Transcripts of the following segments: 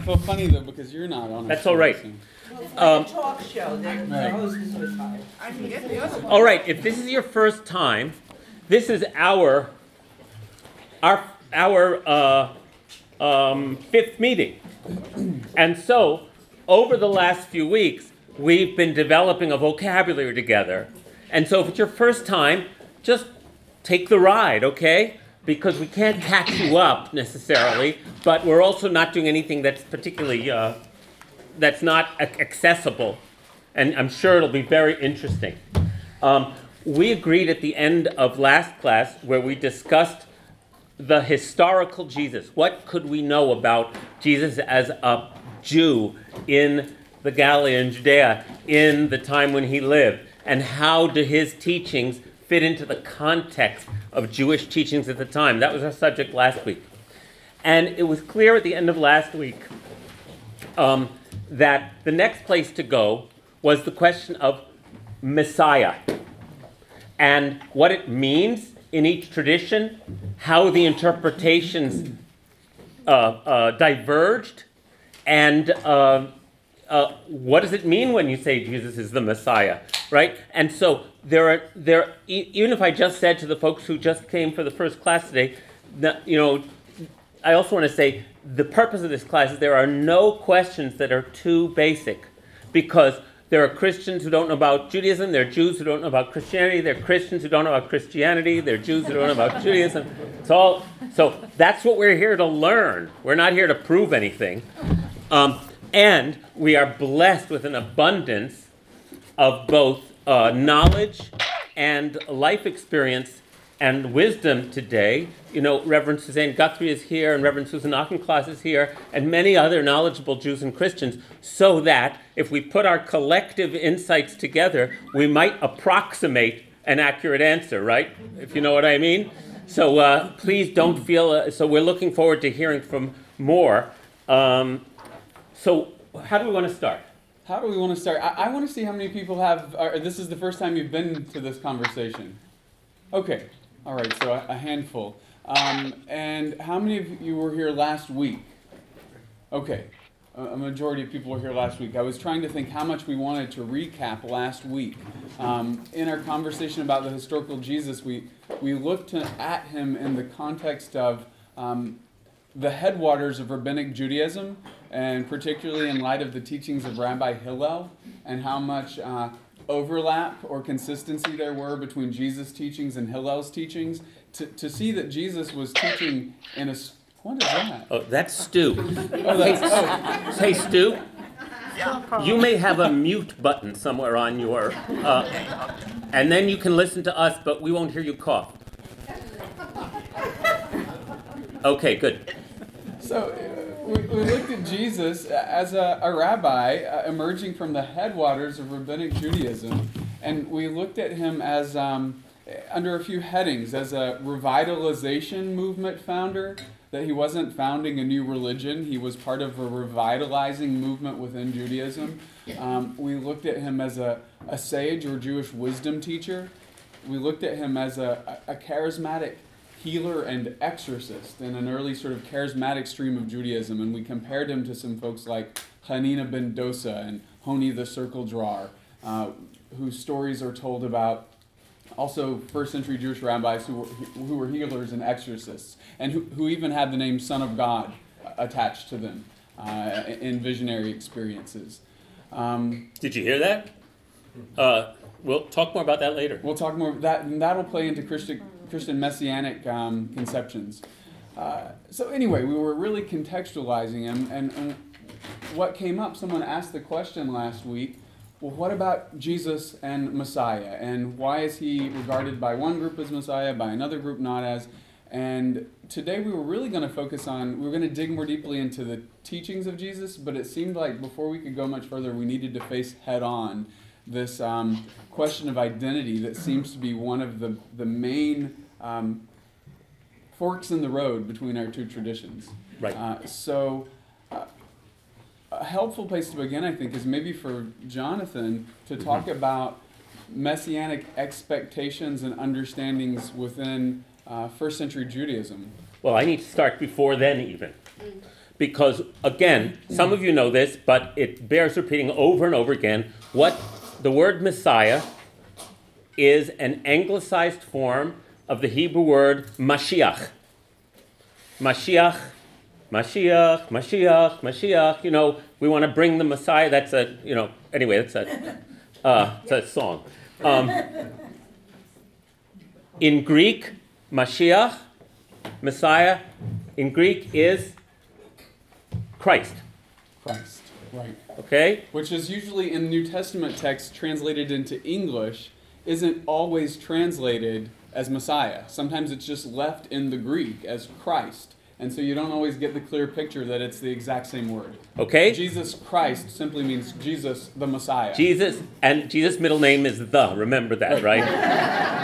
I feel funny though because you're not on. our That's all right. so- Well, it's like a talk show, the, the Right. host is retired. I can get the other one. All right, if this is your first time, this is our our our uh, um, fifth meeting, and so over the last few weeks we've been developing a vocabulary together. And so if it's your first time, just take the ride, okay? Because we can't catch you up necessarily, but we're also not doing anything that's particularly uh, that's not accessible, and I'm sure it'll be very interesting. Um, we agreed at the end of last class where we discussed the historical Jesus. What could we know about Jesus as a Jew in the Galilee and Judea in the time when he lived? And how do his teachings fit into the context of Jewish teachings at the time? That was our subject last week. And it was clear at the end of last week um, that the next place to go was the question of Messiah and what it means in each tradition, how the interpretations uh, uh, diverged, and uh, uh, what does it mean when you say Jesus is the Messiah, right? And so there are there even if I just said to the folks who just came for the first class today, that, you know, I also want to say the purpose of this class is there are no questions that are too basic because there are Christians who don't know about Judaism, there are Jews who don't know about Christianity, there are Christians who don't know about Christianity, there are Jews who don't know about Judaism. It's all so that's what we're here to learn. We're not here to prove anything. Um, and we are blessed with an abundance of both uh, knowledge and life experience and wisdom today. You know, Reverend Suzanne Guthrie is here, and Reverend Susan Auchincloss is here, and many other knowledgeable Jews and Christians, so that if we put our collective insights together, we might approximate an accurate answer, right? If you know what I mean. So uh, please don't feel. Uh, so we're looking forward to hearing from more. Um, so how do we want to start? How do we want to start? I, I want to see how many people have. This is the first time you've been to this conversation. Okay, all right. So a, a handful. Um, and how many of you were here last week? Okay, a, a majority of people were here last week. I was trying to think how much we wanted to recap last week. Um, in our conversation about the historical Jesus, we we looked to, at him in the context of. Um, the headwaters of rabbinic Judaism, and particularly in light of the teachings of Rabbi Hillel, and how much uh, overlap or consistency there were between Jesus' teachings and Hillel's teachings, to, to see that Jesus was teaching in a what is that? Oh, that's Stu. Oh, that's, oh, Hey, Stu. You may have a mute button somewhere on your, uh, and then you can listen to us, but we won't hear you cough. Okay, good. So we, looked at Jesus as a, a rabbi uh, emerging from the headwaters of rabbinic Judaism, and we looked at him as um, under a few headings as a revitalization movement founder. That he wasn't founding a new religion; he was part of a revitalizing movement within Judaism. Um, we looked at him as a, a sage or Jewish wisdom teacher. We looked at him as a a charismatic healer and exorcist in an early sort of charismatic stream of Judaism, and we compared him to some folks like Hanina ben Dosa and Honi the Circle Drawer, uh, whose stories are told about also first century Jewish rabbis who were, who were healers and exorcists, and who, who even had the name Son of God attached to them uh, in visionary experiences. Um, Did you hear that? Uh, we'll talk more about that later. We'll talk more that and that'll play into Christian Christian messianic um, conceptions. Uh, so anyway, we were really contextualizing him, and, and what came up? Someone asked the question last week. Well, what about Jesus and Messiah, and why is he regarded by one group as Messiah, by another group not as? And today we were really going to focus on, we were going to dig more deeply into the teachings of Jesus, but it seemed like before we could go much further, we needed to face head on this um, question of identity that seems to be one of the, the main um, forks in the road between our two traditions. Right. Uh, so, uh, a helpful place to begin, I think, is maybe for Jonathan to talk about messianic expectations and understandings within uh, first century Judaism. Well, I need to start before then, even. because, again, some of you know this, but it bears repeating over and over again. What the word Messiah is an anglicized form of the Hebrew word Mashiach. Mashiach, Mashiach, Mashiach, Mashiach. You know, we want to bring the Messiah. That's a, you know, anyway, that's a, uh, it's a song. Um, in Greek, Mashiach, Messiah, in Greek is Christ. Christ. Right. Okay? Which is usually in New Testament text translated into English, isn't always translated as Messiah. Sometimes it's just left in the Greek as Christ. And so you don't always get the clear picture that it's the exact same word. Okay? Jesus Christ simply means Jesus the Messiah. Jesus, and Jesus' middle name is the. Remember that, right?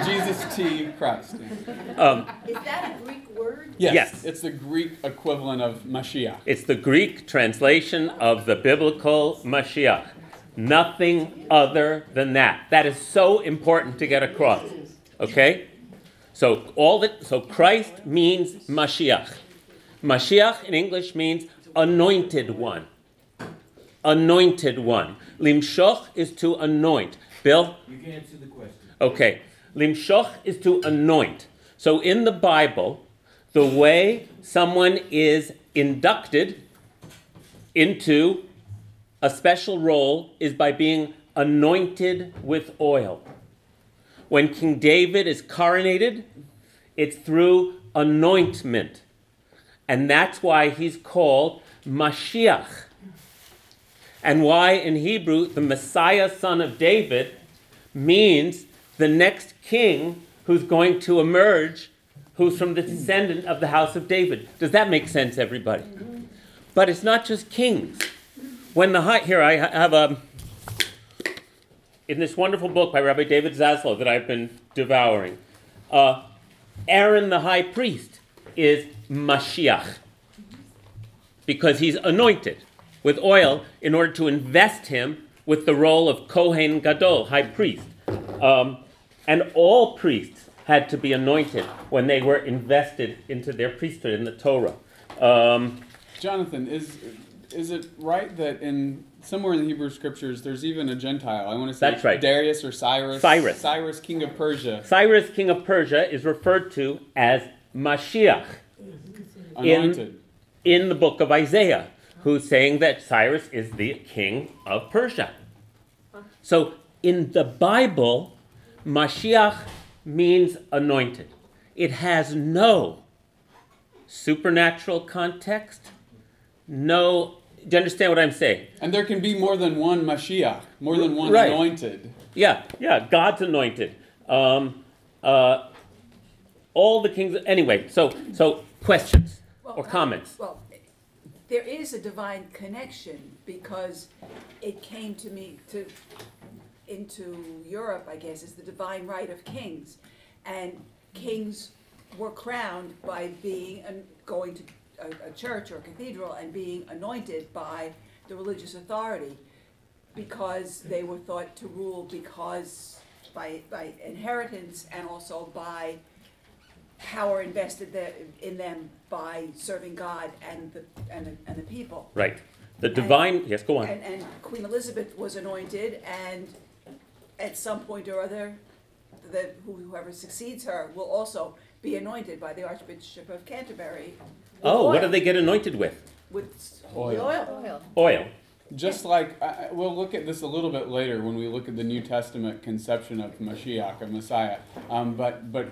Jesus T. Christ. Um, Is that a Greek word? Yes, Yes. It's the Greek equivalent of Mashiach. it's the Greek translation of the biblical Mashiach. Nothing other than that. That is so important to get across. Okay? So all that so Christ means Mashiach. Mashiach in English means anointed one. Anointed one. Limshoch is to anoint. Bill? You can answer the question. Okay. Limshoch is to anoint. So in the Bible, the way someone is inducted into a special role is by being anointed with oil. When King David is coronated, it's through anointment. And that's why he's called Mashiach. And why in Hebrew the Messiah, son of David, means the next king who's going to emerge, who's from the descendant of the house of David. Does that make sense, everybody? But it's not just kings. When the high, here I have a, in this wonderful book by Rabbi David Zaslow that I've been devouring, uh, Aaron the high priest is Mashiach because he's anointed with oil in order to invest him with the role of Kohen Gadol, high priest. Um, and all priests had to be anointed when they were invested into their priesthood in the Torah. Um, Jonathan, is is it right that in somewhere in the Hebrew scriptures there's even a Gentile? I want to say That's right. Darius or Cyrus. Cyrus. Cyrus, king of Persia, Cyrus, king of Persia, is referred to as Mashiach anointed. in the book of Isaiah, who's saying that Cyrus is the king of Persia. So in the Bible, Mashiach means anointed. It has no supernatural context, no. Do you understand what I'm saying? And there can be more than one Mashiach, more than one Right. anointed. Yeah, yeah, God's anointed. Um, uh, all the kings. Anyway, so so questions Well, or I- comments? Well, there is a divine connection because it came to me to into Europe, I guess, is the divine right of kings, and kings were crowned by being and going to a, a church or a cathedral and being anointed by the religious authority because they were thought to rule because by by inheritance and also by power invested there in them by serving God and the and the, and the people. Right. The divine. Yes, go on. And and Queen Elizabeth was anointed, and at some point or other, the whoever succeeds her will also be anointed by the Archbishop of Canterbury. with Oh, what do they get anointed with? with Oil. oil? Oil. Just like I I- we'll look at this a little bit later when we look at the New Testament conception of Mashiach, of Messiah. Um, but but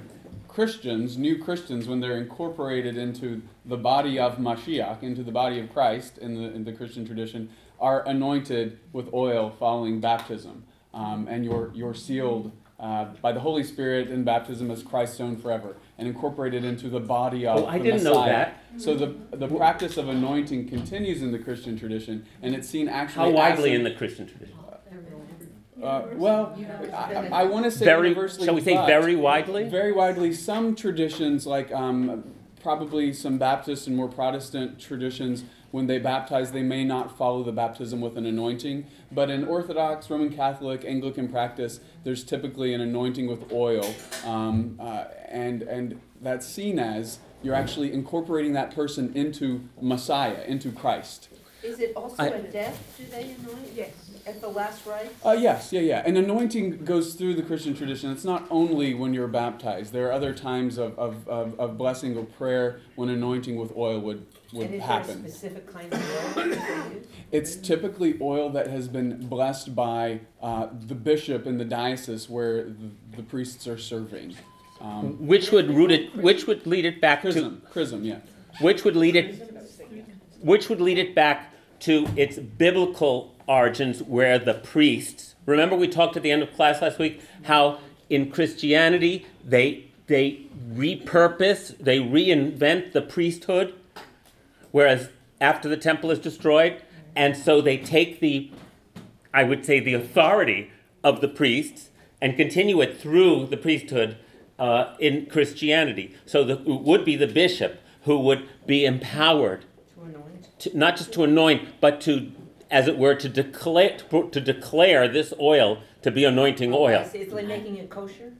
Christians, new Christians, when they're incorporated into the body of Mashiach, into the body of Christ in the in the Christian tradition, are anointed with oil following baptism, um, and you're you're sealed. Uh, by the Holy Spirit in baptism as Christ's own forever, and incorporated into the body of Oh, I didn't know that. So the the practice of anointing continues in the Christian tradition, and it's seen actually How widely in the Christian tradition? Uh, well, I, I want to say Very. universally, Shall we say but very widely? very widely. Some traditions, like um, probably some Baptist and more Protestant traditions, when they baptize, they may not follow the baptism with an anointing. But in Orthodox, Roman Catholic, Anglican practice, there's typically an anointing with oil, um, uh, and and that's seen as you're actually incorporating that person into Messiah, into Christ. Is it also I- at death, do they anoint? Yes. At the last rite? Uh, yes, yeah, yeah. And anointing goes through the Christian tradition. It's not only when you're baptized. There are other times of, of, of, of blessing or prayer when anointing with oil would, would And is there a happen. specific kind of oil that they use? It's typically oil that has been blessed by uh, the bishop in the diocese where the, the priests are serving. Um, Which would root it, which would lead it back to, chrism, chrism, yeah. which would lead it, which would lead it back to its biblical origins where the priests, remember we talked at the end of class last week how in Christianity they, they repurpose, they reinvent the priesthood, whereas after the temple is destroyed, and so they take the, I would say, the authority of the priests and continue it through the priesthood uh, in Christianity. So the, it would be the bishop who would be empowered, To not just to anoint, but to, as it were, to declare, to declare this oil to be anointing I oil. see, It's like making it kosher?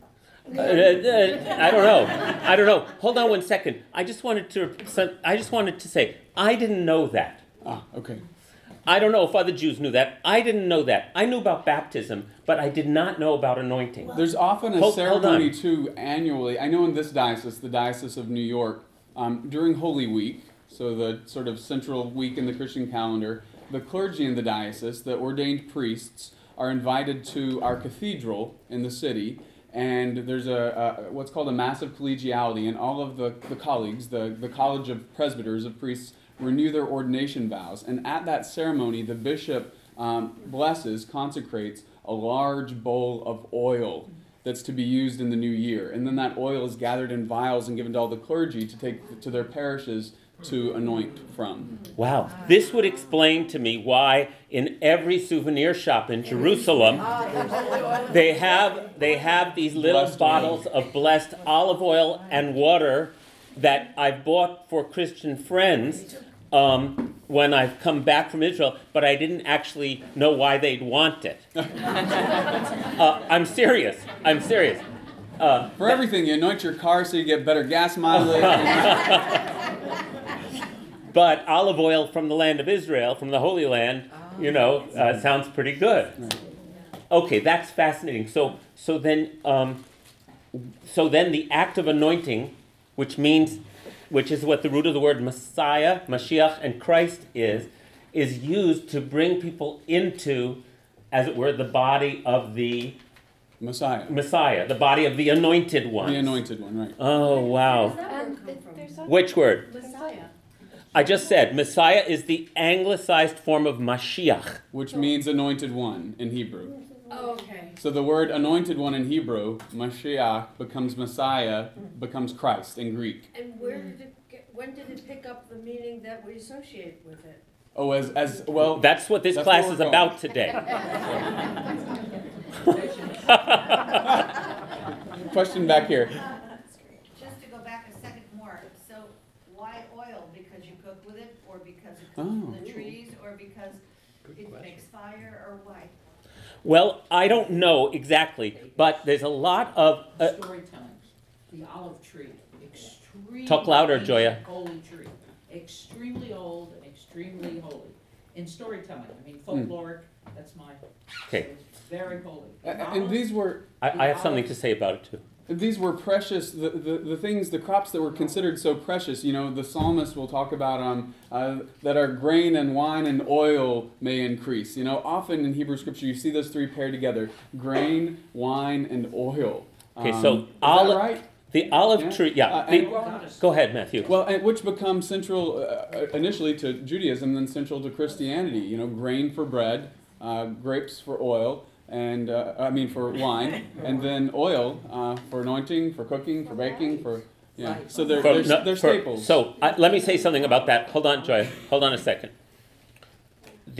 Uh, uh, I don't know. I don't know. Hold on one second. I just wanted to. I just wanted to say I didn't know that. Ah, okay. I don't know if other Jews knew that. I didn't know that. I knew about baptism, but I did not know about anointing. There's often a Hold- hold ceremony on. too annually. I know in this diocese, the Diocese of New York, um, during Holy Week, so the sort of central week in the Christian calendar, the clergy in the diocese, the ordained priests, are invited to our cathedral in the city. And there's a, a what's called a Mass of Collegiality, and all of the, the colleagues, the, the College of Presbyters, of priests, renew their ordination vows. And at that ceremony, the bishop um, blesses, consecrates a large bowl of oil that's to be used in the new year. And then that oil is gathered in vials and given to all the clergy to take to their parishes to anoint from. Wow. This would explain to me why in every souvenir shop in Jerusalem they have they have these little Blessed oil. bottles of blessed olive oil and water that I've bought for Christian friends um, when I've come back from Israel, but I didn't actually know why they'd want it. uh, I'm serious. I'm serious. Uh, For everything, you anoint your car so you get better gas mileage. but olive oil from the land of Israel, from the Holy Land, you know, uh, sounds pretty good. Okay, that's fascinating. So, so then, um, so then the act of anointing, which means, which is what the root of the word Messiah, Mashiach, and Christ is, is used to bring people into, as it were, the body of the Messiah, Messiah, the body of the anointed one. the anointed one, right? Oh wow! And th- there's something Which word? Messiah. I just said Messiah is the anglicized form of Mashiach. Which means anointed one in Hebrew. Oh, okay. So the word anointed one in Hebrew, Mashiach, becomes Messiah, becomes Christ in Greek. And where did it get, when did it pick up the meaning that we associate with it? Oh, as, as well, That's what this That's class where is we're about today. question back here. Just to go back a second more, so why oil? Because you cook with it, or because it Oh. the trees, or because it makes fire, or why? Well, I don't know exactly, but there's a lot of. Uh, Storytelling, the olive tree, extremely. Talk louder, ancient Joya. Holy tree, extremely old, and extremely holy. In storytelling, I mean folkloric, that's my. Okay. Very holy. A- And these were I, I have something to say about it too. These were precious the, the, the things the crops that were considered so precious you know the psalmist will talk about um, uh, that our grain and wine and oil may increase you know often in hebrew scripture you see those three paired together grain wine and oil Okay, Um, so is that olive- right The olive Yeah. tree, yeah. Uh, the- Goddess. go ahead, Matthew. well and which becomes central uh, initially to judaism then central to christianity you know grain for bread uh, grapes for oil and uh, i mean for wine and then oil uh, for anointing for cooking for baking for yeah so they're, For- they're, no, they're for- staples So uh, let me say something about that. Hold on, Joy. Hold on a second.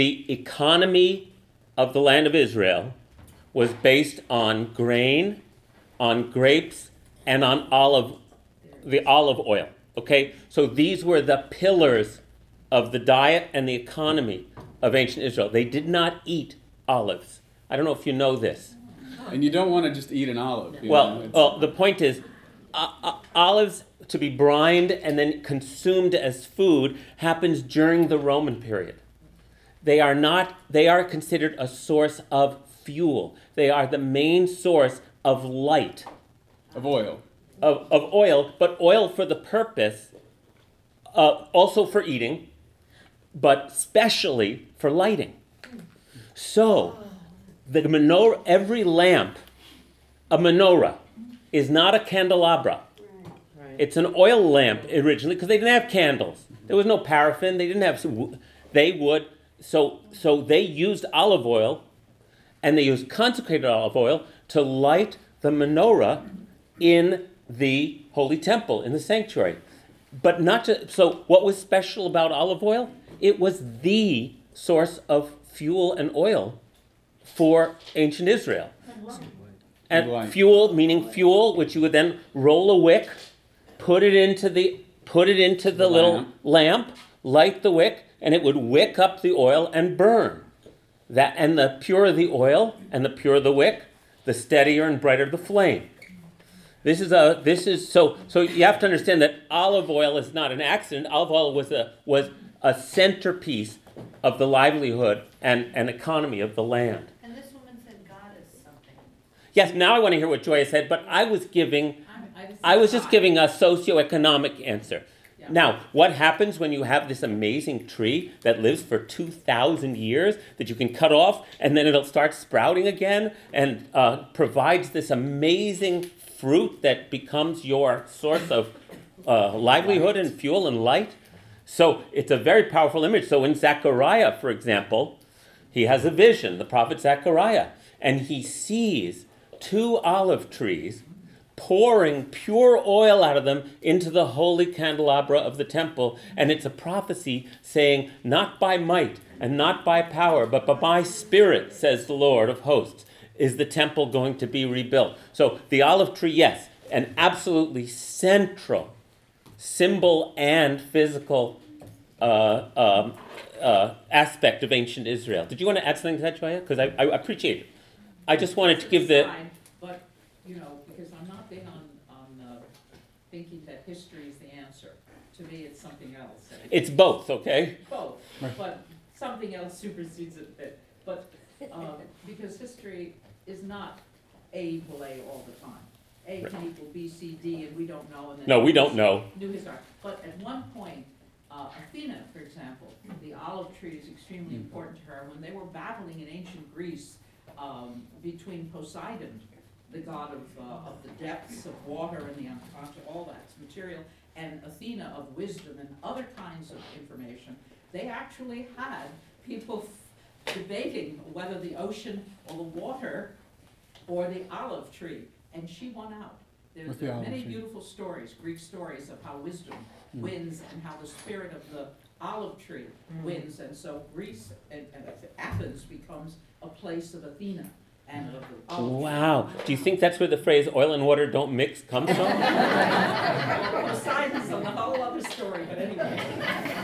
The economy of the land of Israel was based on grain, on grapes, and on olive, the olive oil. Okay, so these were the pillars of the diet and the economy of ancient Israel. They did not eat olives. I don't know if you know this. And you don't want to just eat an olive. you know, Well, well, the point is, uh, uh, olives to be brined and then consumed as food happens during the Roman period. They are not, they are considered a source of fuel. They are the main source of light, Of oil. of, of oil, but oil for the purpose, uh, also for eating, but specially for lighting. So, the menorah, every lamp, a menorah, is not a candelabra. Right. It's an oil lamp originally because they didn't have candles. There was no paraffin. They didn't have. They would so so they used olive oil, and they used consecrated olive oil to light the menorah in the holy temple in the sanctuary. But not to. So what was special about olive oil? It was the source of fuel and oil for ancient Israel. And fuel meaning fuel, which you would then roll a wick, put it into the put it into the, The little lamp. lamp, light the wick, and it would wick up the oil and burn. That and the purer the oil and the purer the wick, the steadier and brighter the flame. This is a this is so so you have to understand that olive oil is not an accident. Olive oil was a was a centerpiece of the livelihood and, and economy of the land. And this woman said God is something. Yes, now I want to hear what Joya said, but I was giving I just. I was just giving a socioeconomic answer. Yeah. Now, what happens when you have this amazing tree that lives for 2,000 years that you can cut off and then it'll start sprouting again and uh, provides this amazing fruit that becomes your source of uh, livelihood and fuel and light? So it's a very powerful image. So in Zechariah, for example, he has a vision, the prophet Zechariah, and he sees two olive trees pouring pure oil out of them into the holy candelabra of the temple. And it's a prophecy saying, Not by might and not by power, but by my spirit, says the Lord of hosts, is the temple going to be rebuilt. So the olive tree, yes, an absolutely central symbol and physical uh, um, uh, aspect of ancient Israel. Did you want to add something to that, Joya? Because I, I appreciate it. I just wanted to give the. Fine, But, you know, because I'm not big on, on, uh, thinking that history is the answer. To me, it's something else. It's both, okay? Both, Right. but something else supersedes it, but- um, because history is not A equal A all the time. A can equal B, C, D, and we don't know, and then. No, we don't know. New history, but at one point, uh, Athena, for example, the olive tree is extremely important to her. When they were battling in ancient Greece, um, between Poseidon, the god of, uh, of the depths of water and the unconscious, all that's material, and Athena of wisdom and other kinds of information, they actually had people f- debating whether the ocean or the water or the olive tree, and she won out. There's, With the there are olive many tree. beautiful stories, Greek stories of how wisdom Mm. Mm. wins and how the spirit of the olive tree mm. wins, and so Greece and, and Athens becomes a place of Athena and of the olive tree. Wow. Do you think that's where the phrase oil and water don't mix comes from? Poseidon's a whole other story, but anyway.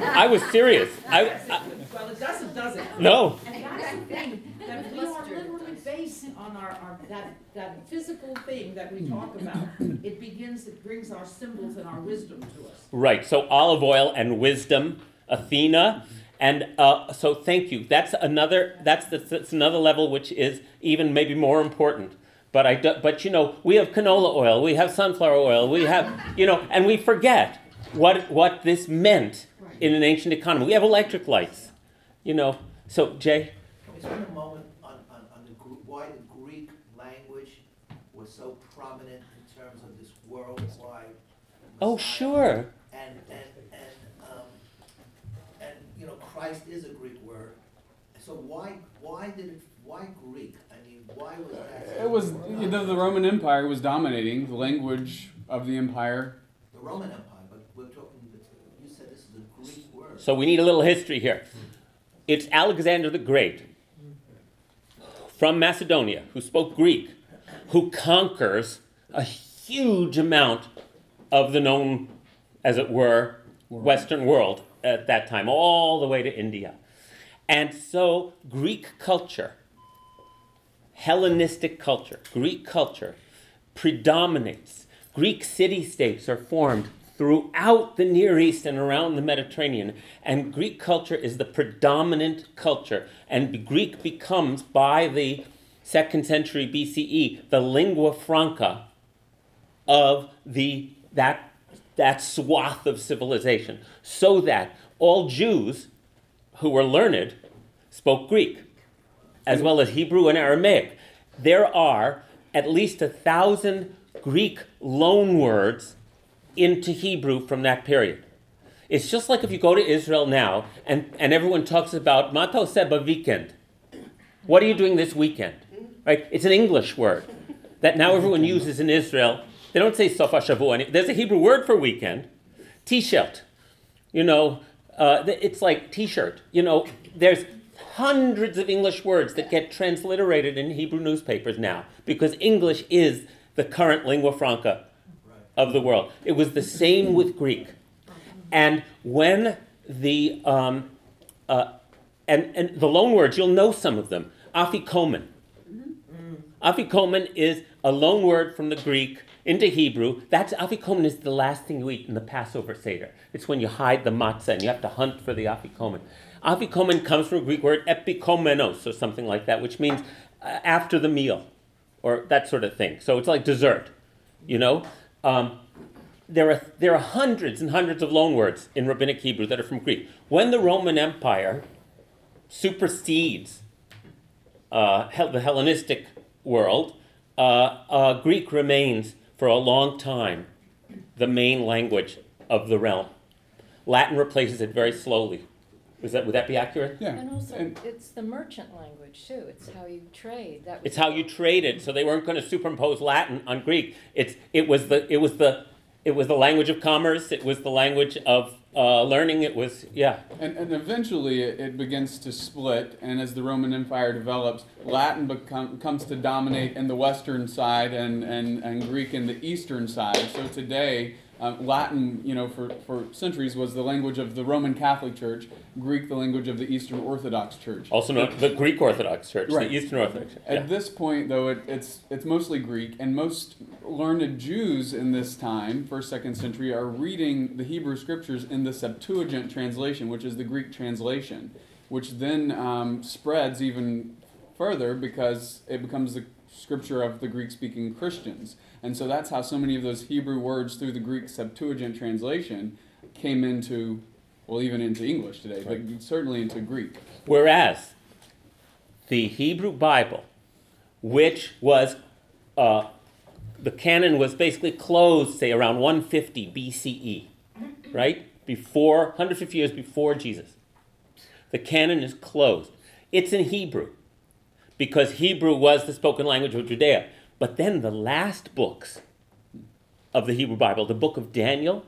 I was serious. I, I, Well, it doesn't, does it? no. And that's the thing, that we are literally based on our, our, that, that physical thing that we talk about. It begins, it brings our symbols and our wisdom to us. Right. So olive oil and wisdom, Athena, and uh, so thank you. That's another. That's the, that's another level which is even maybe more important. But I do, but you know we have canola oil, we have sunflower oil, we have you know, and we forget what what this meant in an ancient economy. We have electric lights, you know. So Jay, Can we spend a moment on, on, on the, Gr- why the Greek language was so prominent in terms of this worldwide? Oh sure. And, and, and, um, and, you know, Christ is a Greek word, so why, why did it, why Greek? I mean, why was that? so It was you know, the Roman Empire was dominating the language of the empire. The Roman Empire, but we're talking, you said this is a Greek word. So we need a little history here. It's Alexander the Great from Macedonia who spoke Greek, who conquers a huge amount of the known, as it were, Western world at that time, all the way to India. And so Greek culture, Hellenistic culture, Greek culture predominates. Greek city states are formed throughout the Near East and around the Mediterranean. And Greek culture is the predominant culture. And Greek becomes, by the second century BCE, the lingua franca of the, that, that swath of civilization. So that all Jews who were learned spoke Greek, as well as Hebrew and Aramaic. There are at least a thousand Greek loanwords into Hebrew from that period. It's just like if you go to Israel now and, and everyone talks about Mato Seba weekend. What are you doing this weekend? Right? It's an English word that now everyone uses in Israel. They don't say Sof Shavua. There's a Hebrew word for weekend, t-shirt. You know, uh, it's like t-shirt. You know, there's hundreds of English words that get transliterated in Hebrew newspapers now because English is the current lingua franca of the world. It was the same with Greek. And when the um, uh, and, and the loanwords, you'll know some of them. Afikomen. Afikomen is a loanword from the Greek into Hebrew. That's afikomen is the last thing you eat in the Passover Seder. It's when you hide the matzah and you have to hunt for the afikomen. Afikomen comes from a Greek word epikomenos or something like that, which means uh, after the meal or that sort of thing. So it's like dessert, you know? Um, there are, there are hundreds and hundreds of loanwords in Rabbinic Hebrew that are from Greek. When the Roman Empire supersedes uh, the Hellenistic world, uh, uh, Greek remains for a long time the main language of the realm. Latin replaces it very slowly. Was that, would that be accurate? Yeah. And also, And- it's the merchant language too. It's how you trade. That It's how you traded, so they weren't going to superimpose Latin on Greek. It's, it, was the, it, was the, it was the language of commerce, it was the language of uh, learning, it with, yeah. And, and eventually it, it begins to split, and as the Roman Empire develops, Latin become, comes to dominate in the western side and, and, and Greek in the eastern side. So today, uh, Latin, you know, for, for centuries was the language of the Roman Catholic Church, Greek the language of the Eastern Orthodox Church. Also known the Greek Orthodox Church, Right. the Eastern Orthodox Church. At this point, though, it, it's it's mostly Greek, and most learned Jews in this time, first second century, are reading the Hebrew scriptures in the Septuagint translation, which is the Greek translation, which then um, spreads even further because it becomes the scripture of the Greek-speaking Christians, and so that's how so many of those Hebrew words through the Greek Septuagint translation came into, well, even into English today, but certainly into Greek. Whereas the Hebrew Bible, which was uh, the canon was basically closed, say around 150 BCE, right? Before 150 years before Jesus. The canon is closed. It's in Hebrew because Hebrew was the spoken language of Judea. But then the last books of the Hebrew Bible, the book of Daniel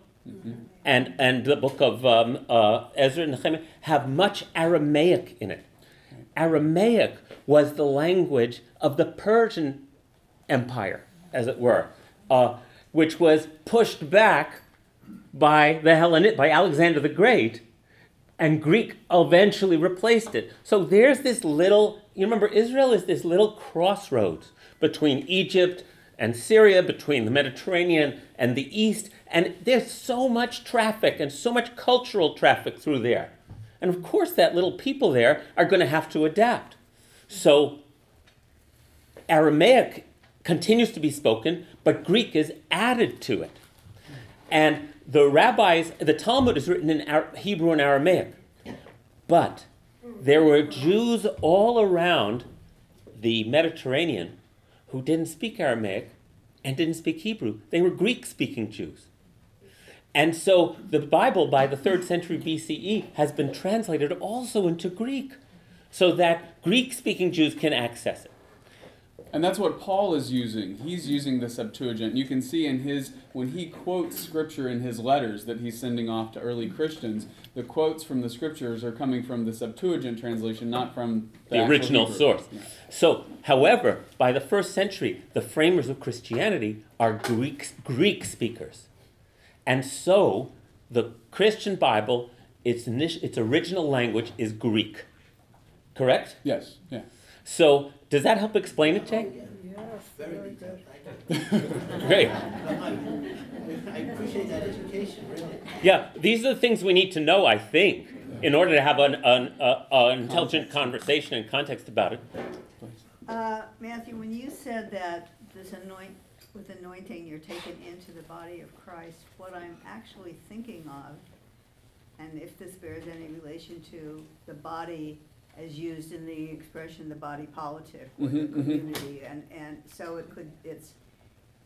and, and the book of um, uh, Ezra and Nehemiah, have much Aramaic in it. Aramaic was the language of the Persian Empire, as it were, uh, which was pushed back by the Hellenic, by Alexander the Great, and Greek eventually replaced it. So there's this little, you remember, Israel is this little crossroads between Egypt and Syria, between the Mediterranean and the East, and there's so much traffic and so much cultural traffic through there. And of course, that little people there are going to have to adapt. So Aramaic continues to be spoken, but Greek is added to it. And the rabbis, the Talmud is written in Hebrew and Aramaic. But there were Jews all around the Mediterranean who didn't speak Aramaic and didn't speak Hebrew. They were Greek speaking Jews. And so the Bible by the third century BCE has been translated also into Greek so that Greek speaking Jews can access it. And that's what Paul is using. He's using the Septuagint. You can see in his, when he quotes scripture in his letters that he's sending off to early Christians, the quotes from the scriptures are coming from the Septuagint translation, not from the, The original Hebrew. source. Yeah. So, however, by the first century, the framers of Christianity are Greek, Greek speakers. And so, the Christian Bible, its, its original language is Greek. Correct? Yes, yeah. So, does that help explain it, Jay? Yes. Very detailed. Great. I appreciate that education, really. Yeah, these are the things we need to know, I think, in order to have an, an, uh, an intelligent conversation and context about it. Uh, Matthew, when you said that this anoint, with anointing, you're taken into the body of Christ, what I'm actually thinking of, and if this bears any relation to the body as used in the expression, the body politic, or the Mhm, mhm. community, and, and so it could, it's,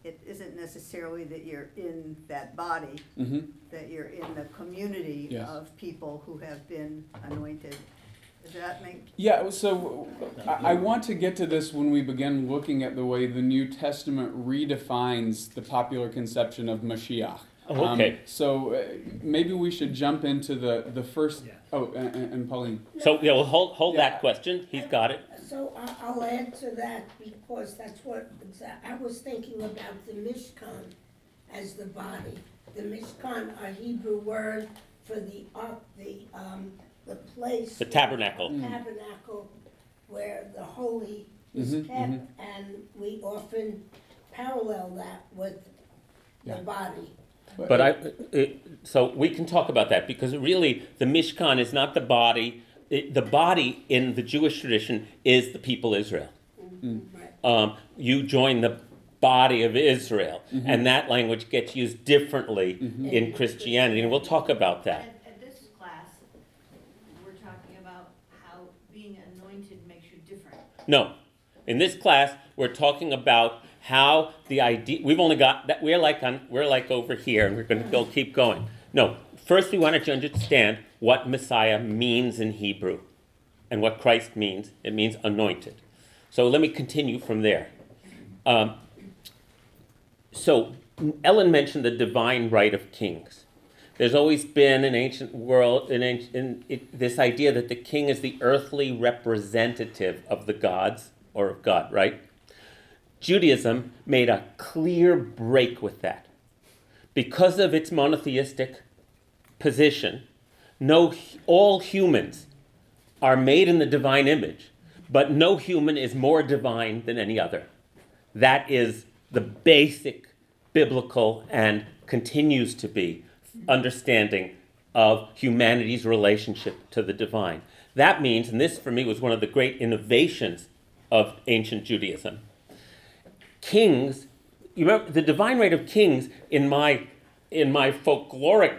it isn't necessarily that you're in that body, hmm that you're in the community Yes. of people who have been anointed. Does that make Yeah, so I, I want to get to this when we begin looking at the way the New Testament redefines the popular conception of Mashiach. Oh, Um, okay. so uh, maybe we should jump into the, the first. Yeah. Oh, and, and and Pauline. So, yeah, well, hold, hold Yeah. that question. He's got it. So I- I'll add to that because that's what, exa- I was thinking about the Mishkan as the body. The Mishkan, a Hebrew word for the ark, the, um, the place. The tabernacle. the Tabernacle where the holy is Mhm, kept, mhm. and we often parallel that with the Yeah. Body. But I, uh, so we can talk about that because really the Mishkan is not the body. It, the body in the Jewish tradition is the people Israel. Right. Um, you join the body of Israel, and that language gets used differently in Christianity, and we'll talk about that. At, at this class, we're talking about how being anointed makes you different. No, in this class we're talking about how the idea. We've only got that. We're like on. We're like over here, and we're going to go keep going. No, first we want to understand what Messiah means in Hebrew, and what Christ means. It means anointed. So let me continue from there. Um, so Ellen mentioned the divine right of kings. There's always been in ancient world, ancient, in it, this idea that the king is the earthly representative of the gods or of God, right? Judaism made a clear break with that. Because of its monotheistic position, no, all humans are made in the divine image, but no human is more divine than any other. That is the basic biblical and continues to be understanding of humanity's relationship to the divine. That means, and this for me was one of the great innovations of ancient Judaism, kings, you remember the divine right of kings in my in my folkloric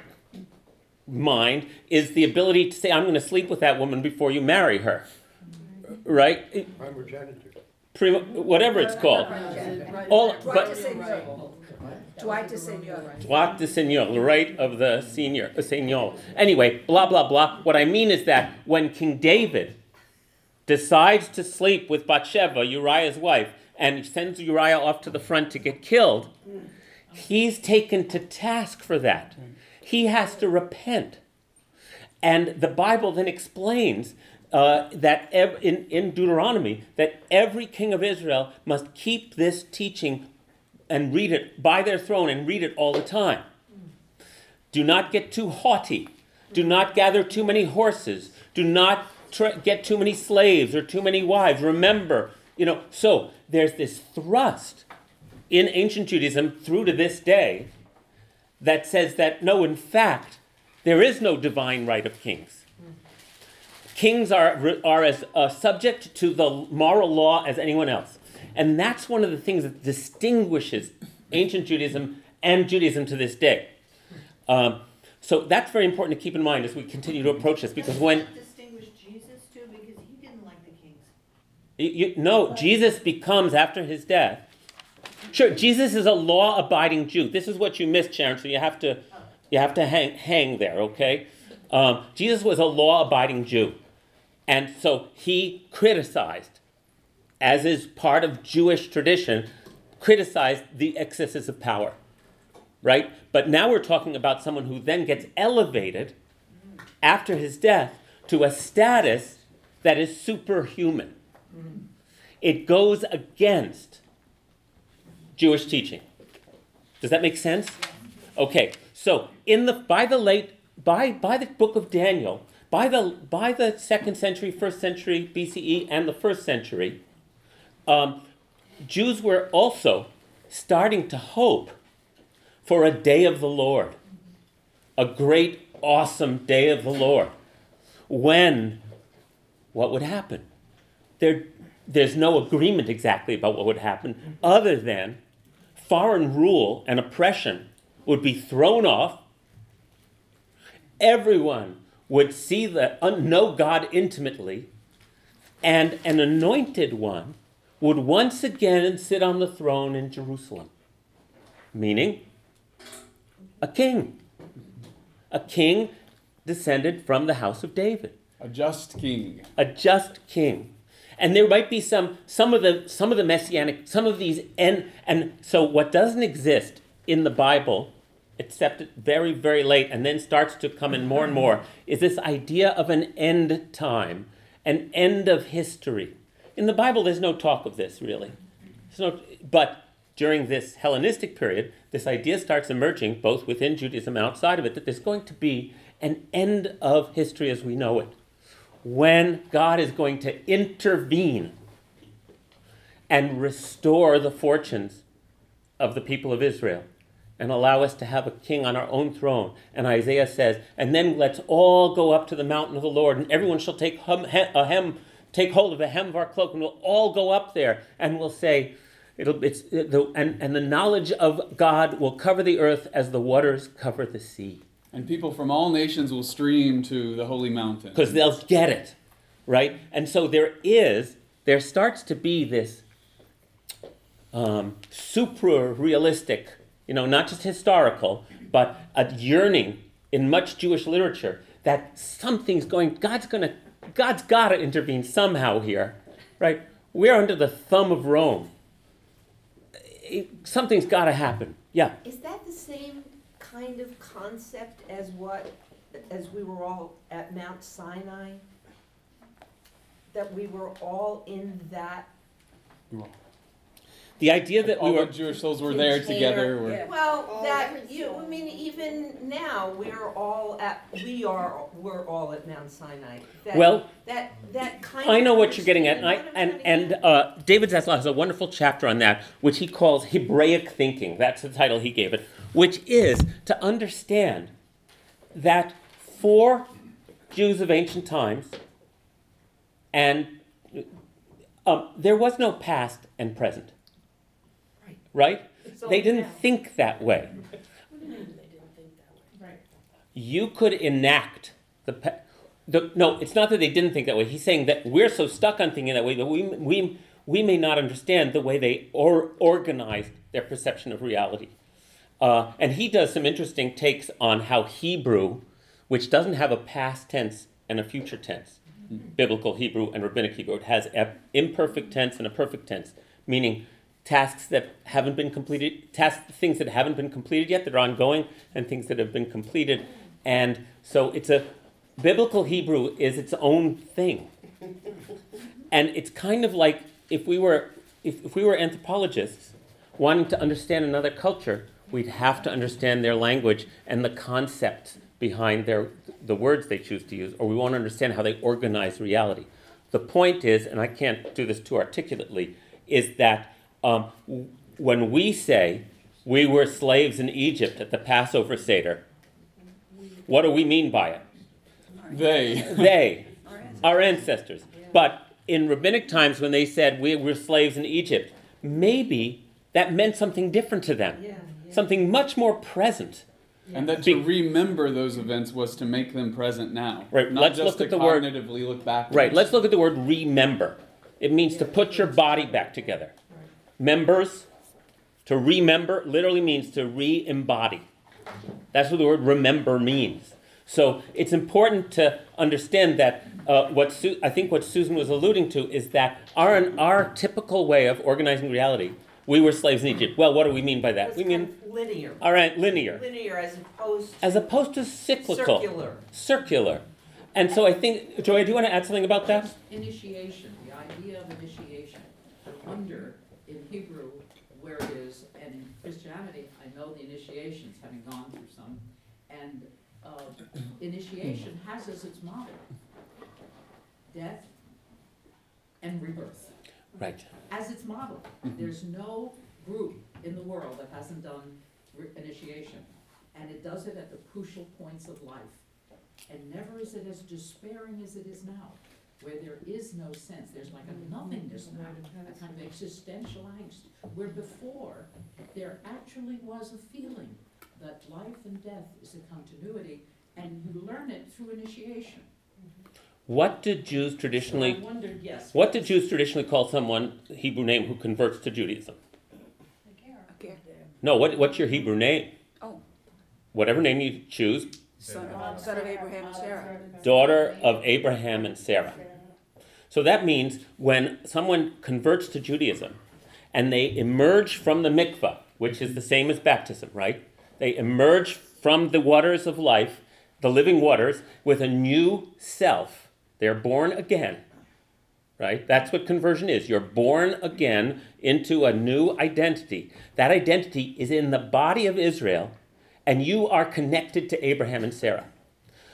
mind is the ability to say, I'm going to sleep with that woman before you marry her. Right? Prima, whatever it's called. All, but de. Droit de seigneur. droit de seigneur, the right of the senior, uh, seigneur. Anyway, blah, blah, blah. What I mean is that when King David decides to sleep with Bathsheba, Uriah's wife, and sends Uriah off to the front to get killed, he's taken to task for that. He has to repent. And the Bible then explains uh, that ev- in, in Deuteronomy that every king of Israel must keep this teaching and read it by their throne and read it all the time. Do not get too haughty. Do not gather too many horses. Do not tr- get too many slaves or too many wives. Remember, you know, so there's this thrust in ancient Judaism through to this day that says that no, in fact, there is no divine right of kings. Kings are, are as uh, subject to the moral law as anyone else. And that's one of the things that distinguishes ancient Judaism and Judaism to this day. Um, so that's very important to keep in mind as we continue to approach this because when Doesn't that distinguish Jesus too, because he didn't like the kings. You, no, Jesus becomes after his death. Sure, Jesus is a law-abiding Jew. This is what you missed, Sharon. So you have to, you have to hang, hang there, okay? Um, Jesus was a law-abiding Jew, and so he criticized, as is part of Jewish tradition, criticized the excesses of power, right? But now we're talking about someone who then gets elevated after his death to a status that is superhuman. It goes against Jewish teaching. Does that make sense? Okay. So in the by the late by by the book of Daniel, by the by the second century, first century BCE, and the first century, um, Jews were also starting to hope for a day of the Lord, a great, awesome day of the Lord, when what would happen? There, there's no agreement exactly about what would happen, other than foreign rule and oppression would be thrown off. Everyone would see the un- know God intimately, and an anointed one would once again sit on the throne in Jerusalem, meaning a king, a king descended from the house of David A just king. a just king and there might be some some of the some of the messianic some of these and and so what doesn't exist in the bible except very very late and then starts to come in more and more is this idea of an end time an end of history. In the bible there's no talk of this really. But during this hellenistic period this idea starts emerging both within judaism and outside of it that there's going to be an end of history as we know it when God is going to intervene and restore the fortunes of the people of Israel and allow us to have a king on our own throne. And Isaiah says, and then let's all go up to the mountain of the Lord, and everyone shall take hem, a hem, take hold of the hem of our cloak, and we'll all go up there, and we'll say, it'll, it's, the, and, and the knowledge of God will cover the earth as the waters cover the sea. And people from all nations will stream to the holy mountain. because they'll get it, right? And so there is, there starts to be this um, supra realistic, you know, not just historical, but a yearning in much Jewish literature that something's going, God's going to, God's got to intervene somehow here, right? We're under the thumb of Rome. It- something's got to happen. Yeah. Is that the same kind of concept as what, as we were all at Mount Sinai? That we were all in that, The idea that we all were, the Jewish souls were there together. Were, yeah. well, All that, you, I mean, even now, we're all at, we are, we're all at Mount Sinai. That- Well, That, that kind of. I know what you're getting at, and, I, understanding, and, what I'm and uh, David Zaslav has a wonderful chapter on that, which he calls Hebraic thinking. That's the title he gave it, which is to understand that for Jews of ancient times, and um, there was no past and present, Right. right? They didn't now. think that way. You could enact the, pa- the no it's not that they didn't think that way he's saying that we're so stuck on thinking that way that we, we, we may not understand the way they or, organized their perception of reality uh, and he does some interesting takes on how hebrew which doesn't have a past tense and a future tense biblical hebrew and rabbinic hebrew it has an imperfect tense and a perfect tense meaning tasks that haven't been completed tasks things that haven't been completed yet that are ongoing and things that have been completed. And so it's a biblical hebrew is its own thing. And it's kind of like if we were if, if we were anthropologists wanting to understand another culture we'd have to understand their language and the concepts behind their the words they choose to use or we won't understand how they organize reality the point is and i can't do this too articulately is that um, w- when we say we were slaves in egypt at the passover seder what do we mean by it they. they, our ancestors. But in rabbinic times, when they said we were slaves in Egypt, maybe that meant something different to them, yeah. Something much more present. And that to remember those events was to make them present now. Right, Not let's just look to at the word- look back. Right, let's look at the word remember. It means to put your body back together. Members, to remember, literally means to re embody. That's what the word remember means. So it's important to understand that uh, what Su- I think what Susan was alluding to is that our, our typical way of organizing reality, we were slaves in Egypt. Well, what do we mean by that? It's We mean, linear, all right, linear, linear as opposed as to opposed to cyclical, circular. circular. And so I think, Joy, do you want to add something about that? Initiation, the idea of initiation. I wonder in Hebrew where it is, and in Christianity, I know the initiations, having gone through some. And uh, initiation has as its motto death and rebirth. Right. as it's modeled. Mhm. There's no group in the world that hasn't done re- initiation. And it does it at the crucial points of life. And never is it as despairing as it is now, where there is no sense, there's like a nothingness now, a kind of existential angst. Where before, there actually was a feeling that life and death is a continuity, and you learn it through initiation. What did Jews So I traditionally wondered, yes. what did Jews traditionally call someone Hebrew name who converts to Judaism? Okay. No, what what's your Hebrew name? Oh. Whatever name you choose, Son of, son of Abraham and Sarah. daughter of Abraham and Sarah. So that means when someone converts to Judaism and they emerge from the mikvah, which is the same as baptism, right? They emerge from the waters of life, the living waters, with a new self. They're born again, right? That's what conversion is. You're born again into a new identity. That identity is in the body of Israel, and you are connected to Abraham and Sarah.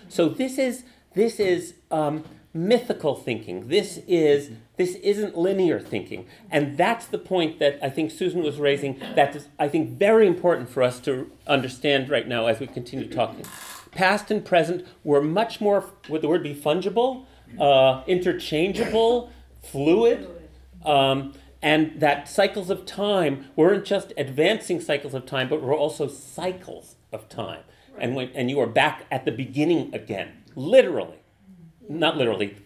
So this is this is um, mythical thinking. This is this isn't linear thinking, and that's the point that I think Susan was raising. That is, I think, very important for us to understand right now as we continue talking. Past and present were much more. Would the word be fungible, uh, interchangeable, fluid? Um, and that cycles of time weren't just advancing cycles of time, but were also cycles of time. And when and you are back at the beginning again, literally, not literally,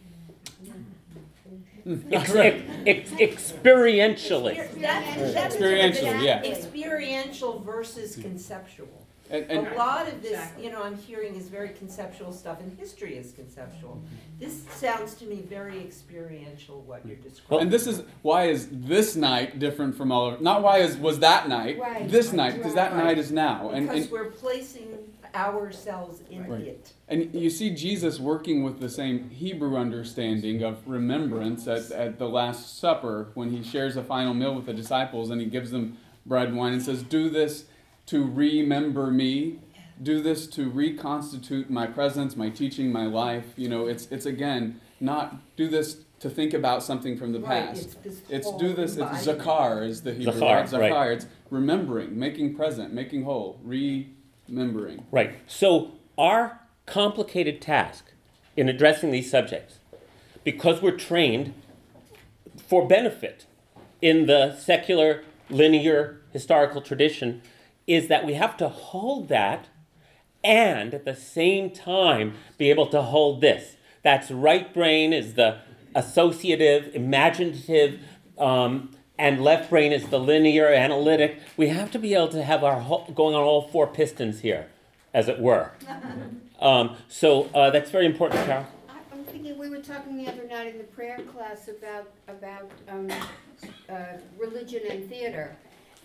ex- ex- ex- experientially. That- that's Experiential, yeah. Experiential versus conceptual. And, and A lot of this, Exactly. you know, I'm hearing is very conceptual stuff, and history is conceptual. This sounds to me very experiential, what you're describing. And this is why is this night different from all of not why is was that night Right. this night because that Right. night is now and, Because and we're placing ourselves in Right. it. and you see Jesus working with the same Hebrew understanding of remembrance at, at the Last Supper when he shares a final meal with the disciples and he gives them bread and wine and says, "Do this to remember me." Do this to reconstitute my presence, my teaching, my life. You know, it's it's again not do this to think about something from the Right, past. it's It's do this. It's zakar is the Hebrew Zachar, word. right. Zakar. It's remembering, making present, making whole, remembering. Right. So our complicated task in addressing these subjects, because we're trained for benefit in the secular, linear, historical tradition, is that we have to hold that and at the same time be able to hold this. That's right brain is the associative, imaginative, um, and left brain is the linear, analytic. We have to be able to have our whole, going on all four pistons here, as it were. Um, so uh, that's very important, Carol. I- I'm thinking, we were talking the other night in the prayer class about, about, um, uh, religion and theater.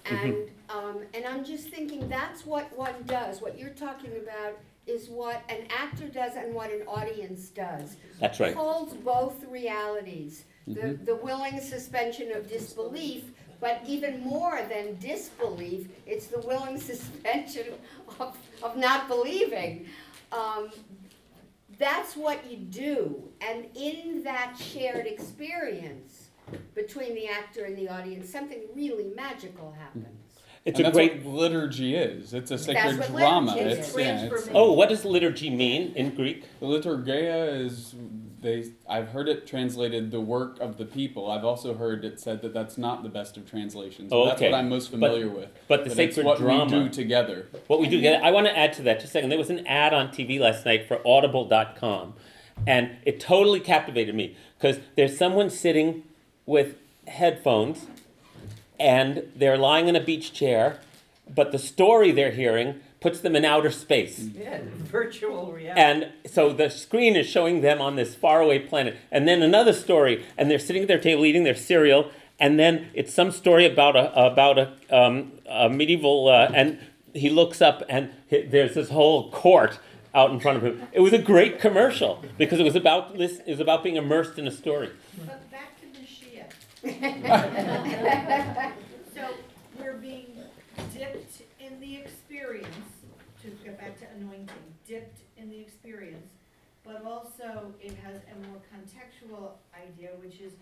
And, um, and I'm just thinking, that's what one does, what you're talking about is what an actor does and what an audience does. That's right. Holds both realities, the, the willing suspension of disbelief, but even more than disbelief, it's the willing suspension of, of not believing. Um, that's what you do, and in that shared experience between the actor and the audience, something really magical happens. Mm-hmm. It's and a that's great. what liturgy is. It's a sacred what drama. liturgy is. It's, It's yeah, it's, transformation. Oh, what does liturgy mean in Greek? the liturgia is they. I've heard it translated the work of the people. I've also heard it said that that's not the best of translations. Oh, That's okay. what I'm most familiar with. But the That sacred it's what drama. we do together. What we do together. I want to add to that just a second. There was an ad on TV last night for Audible.com, and it totally captivated me because there's someone sitting with headphones, and they're lying in a beach chair, but the story they're hearing puts them in outer space. Yeah, virtual reality. And so the screen is showing them on this faraway planet. And then another story, and they're sitting at their table eating their cereal, and then it's some story about a about a, um, a medieval, uh, and he looks up, and hi- there's this whole court out in front of him. It was a great commercial because it was about this. It was about being immersed in a story. But back to Mashiach. So we're being dipped in the experience, to get back to anointing, dipped in the experience, but also it has a more contextual idea, which is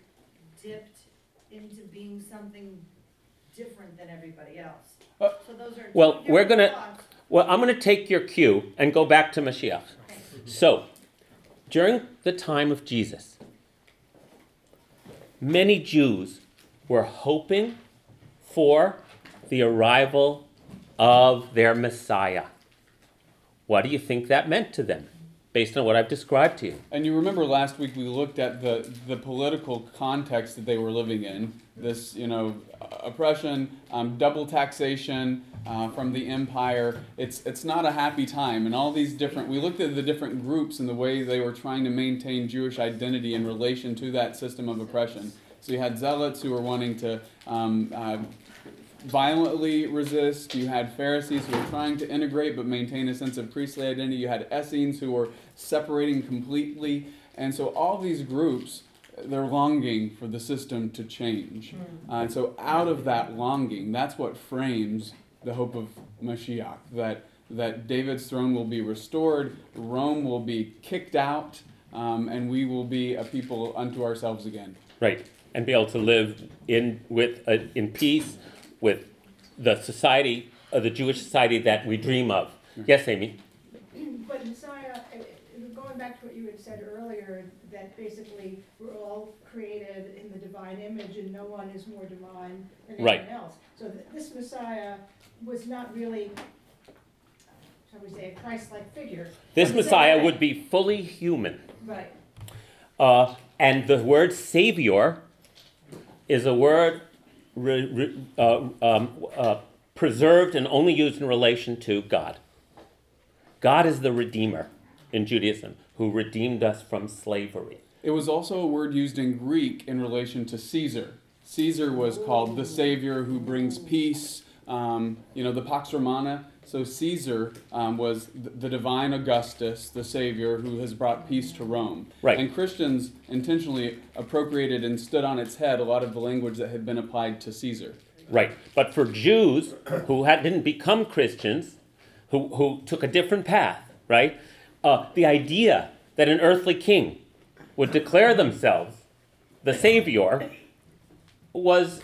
dipped into being something different than everybody else. Uh, So those are two well, we're different gonna- thoughts. Well, I'm going to take your cue and go back to Mashiach. So, during the time of Jesus, many Jews were hoping for the arrival of their Messiah. What do you think that meant to them, based on what I've described to you? And you remember last week we looked at the, the political context that they were living in. This, you know, oppression, um, double taxation uh, from the empire. It's, it's not a happy time. And all these different, we looked at the different groups and the way they were trying to maintain Jewish identity in relation to that system of oppression. So you had zealots who were wanting to um, uh, violently resist. You had Pharisees who were trying to integrate but maintain a sense of priestly identity. You had Essenes who were separating completely. And so all these groups, they're longing for the system to change. Uh, and so out of that longing, that's what frames the hope of Mashiach, that, that David's throne will be restored, Rome will be kicked out, um, and we will be a people unto ourselves again. Right, and be able to live in with uh, in peace with the society, uh, the Jewish society that we dream of. Yes, Amy. But Messiah, going back to what you had said earlier, that basically we're all created in the divine image and no one is more divine than Right. anyone else. So this Messiah was not really, shall we say, a Christ-like figure. This But Messiah would be fully human. Right. Uh, and the word savior is a word re, re, uh, um, uh, preserved and only used in relation to God. God is the redeemer in Judaism who redeemed us from slavery. It was also a word used in Greek in relation to Caesar. Caesar was called the savior who brings peace, um, you know, the Pax Romana. So Caesar um, was the divine Augustus, the savior who has brought peace to Rome. Right. And Christians intentionally appropriated and stood on its head a lot of the language that had been applied to Caesar. Right. But for Jews who had, didn't become Christians, who, who took a different path, right? Uh, the idea that an earthly king would declare themselves the Savior was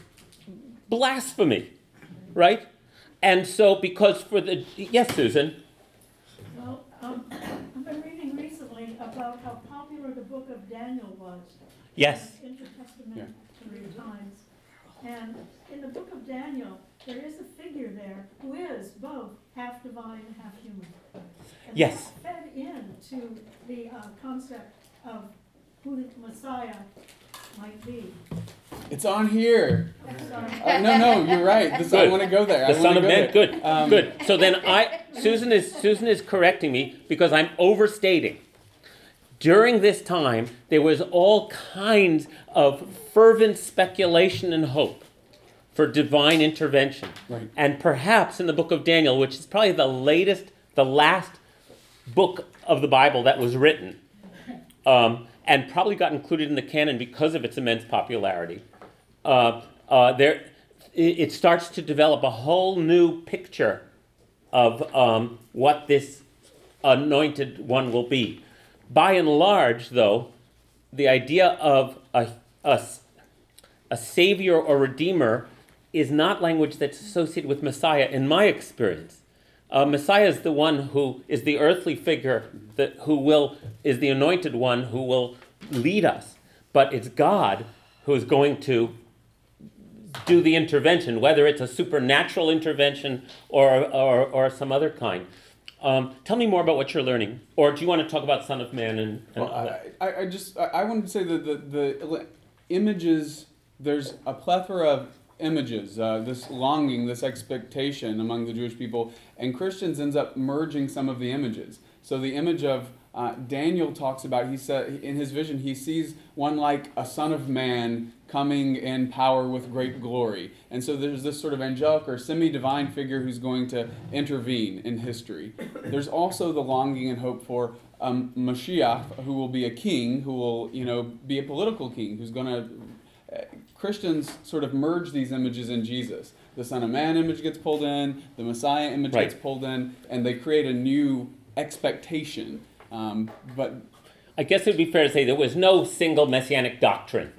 blasphemy, right? And so, because for the. Yes, Susan? Well, um, I've been reading recently about how popular the book of Daniel was. Yes. in Intertestamental times. And in the book of Daniel, there is a figure there who is both half divine and half human. And Yes. that fed into the uh, concept of who the Messiah might be. It's on here. Uh, no, no, you're right. This, I Good. want to go there. I The wanna Son of go Man. there. Good. Um, good. So then I Susan is Susan is correcting me because I'm overstating. During this time, there was all kinds of fervent speculation and hope for divine intervention. Right. And perhaps in the book of Daniel, which is probably the latest, the last book of the Bible that was written, um, and probably got included in the canon because of its immense popularity. Uh, uh, there, it, starts to develop a whole new picture of um, what this anointed one will be. By and large, though, the idea of a, a, a savior or redeemer is not language that's associated with Messiah in my experience. Uh, Messiah is the one who is the earthly figure that who will is the anointed one who will lead us, but it's God who is going to do the intervention, whether it's a supernatural intervention or or, or some other kind. Um, tell me more about what you're learning, or do you want to talk about Son of Man and? and Well, I, I, I just I, I wanted to say that the, the images there's a plethora of images uh, this longing this expectation among the jewish people and christians ends up merging some of the images so the image of uh, daniel talks about he said in his vision he sees one like a son of man coming in power with great glory and so there's this sort of angelic or semi-divine figure who's going to intervene in history there's also the longing and hope for um, Mashiach, who will be a king, who will, you know, be a political king, who's going to. Christians sort of merge these images in Jesus. The Son of Man image gets pulled in, the Messiah image Right. gets pulled in, and they create a new expectation. Um, but I guess it would be fair to say there was no single messianic doctrine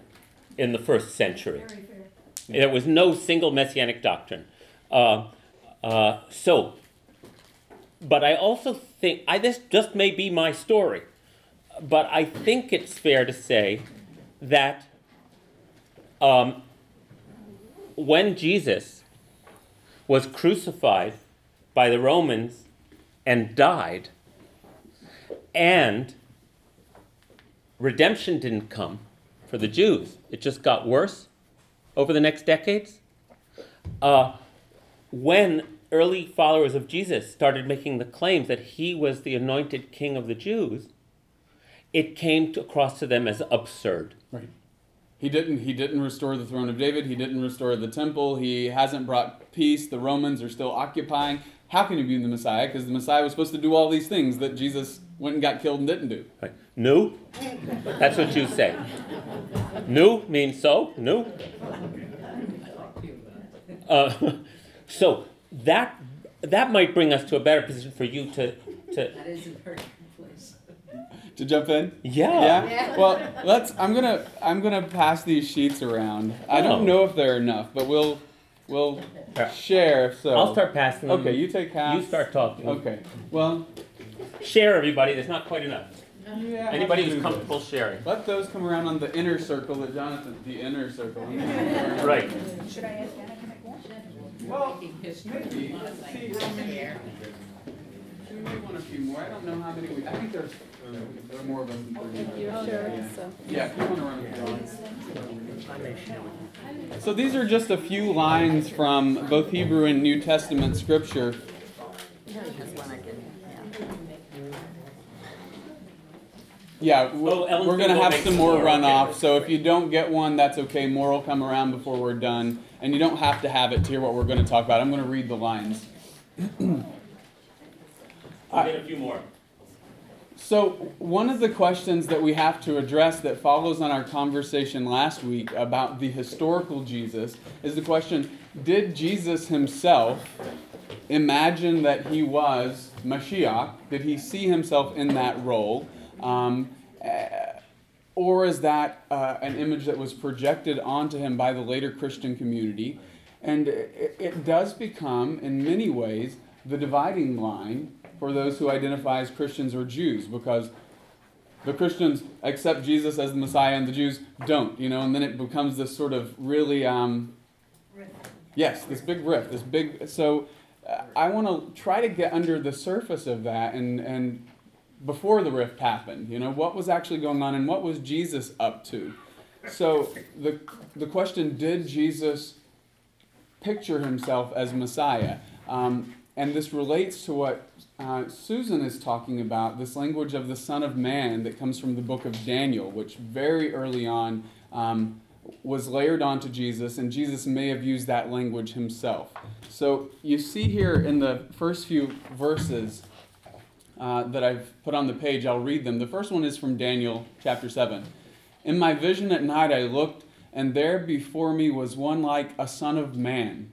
in the first century. Very fair. There was no single messianic doctrine. Uh, uh, so, but I also think I this just may be my story, but I think it's fair to say that um, when Jesus was crucified by the Romans and died, and redemption didn't come for the Jews, it just got worse over the next decades. Uh, when early followers of Jesus started making the claims that he was the anointed king of the Jews, it came to, across to them as absurd. Right. He didn't. He didn't restore the throne of David. He didn't restore the temple. He hasn't brought peace. The Romans are still occupying. How can he be the Messiah? Because the Messiah was supposed to do all these things that Jesus went and got killed and didn't do. Right. No? That's what you say. No means so. No. Uh, so that that might bring us to a better position for you to to That is a very good place. To jump in. yeah. Yeah. Yeah. Well, let's. I'm gonna. I'm gonna pass these sheets around. I Oh. don't know if they're enough, but we'll. We'll Yeah. share. So. I'll start passing them. Okay, you take half. You start talking. Okay. Well. Share everybody. There's not quite enough. Yeah. Anybody who's do comfortable this. sharing. Let those come around on the inner circle that Jonathan. The inner circle. Right. Should I ask Anna to make one? Well, Making history. maybe. Let's see how many. We may want a few more. I don't know how many we. I think there's. There are more of us than thirty. Sure, so. Yeah, if you want to run it down. So these are just a few lines from both Hebrew and New Testament scripture. Yeah, w- Oh, Ellen's we're gonna gonna have make some some more more, runoff. okay. So if you don't get one, that's okay. More will come around before we're done, and you don't have to have it to hear what we're going to talk about. I'm going to read the lines. I'll get a few more. So, one of the questions that we have to address that follows on our conversation last week about the historical Jesus is the question Did Jesus himself imagine that he was Mashiach? Did he see himself in that role? Um, eh, or is that uh, an image that was projected onto him by the later Christian community? And it, it does become, in many ways, the dividing line for those who identify as Christians or Jews, because the Christians accept Jesus as the Messiah and the Jews don't, you know, and then it becomes this sort of really, um, yes, this big rift, this big. So uh, I want to try to get under the surface of that and and before the rift happened, you know, what was actually going on and what was Jesus up to? So the the question: Did Jesus picture himself as Messiah? Um, and this relates to what uh, Susan is talking about this language of the Son of Man that comes from the book of Daniel, which very early on um, was layered onto Jesus, and Jesus may have used that language himself. So you see here in the first few verses uh, that I've put on the page, I'll read them. The first one is from Daniel chapter 7. In my vision at night I looked, and there before me was one like a son of man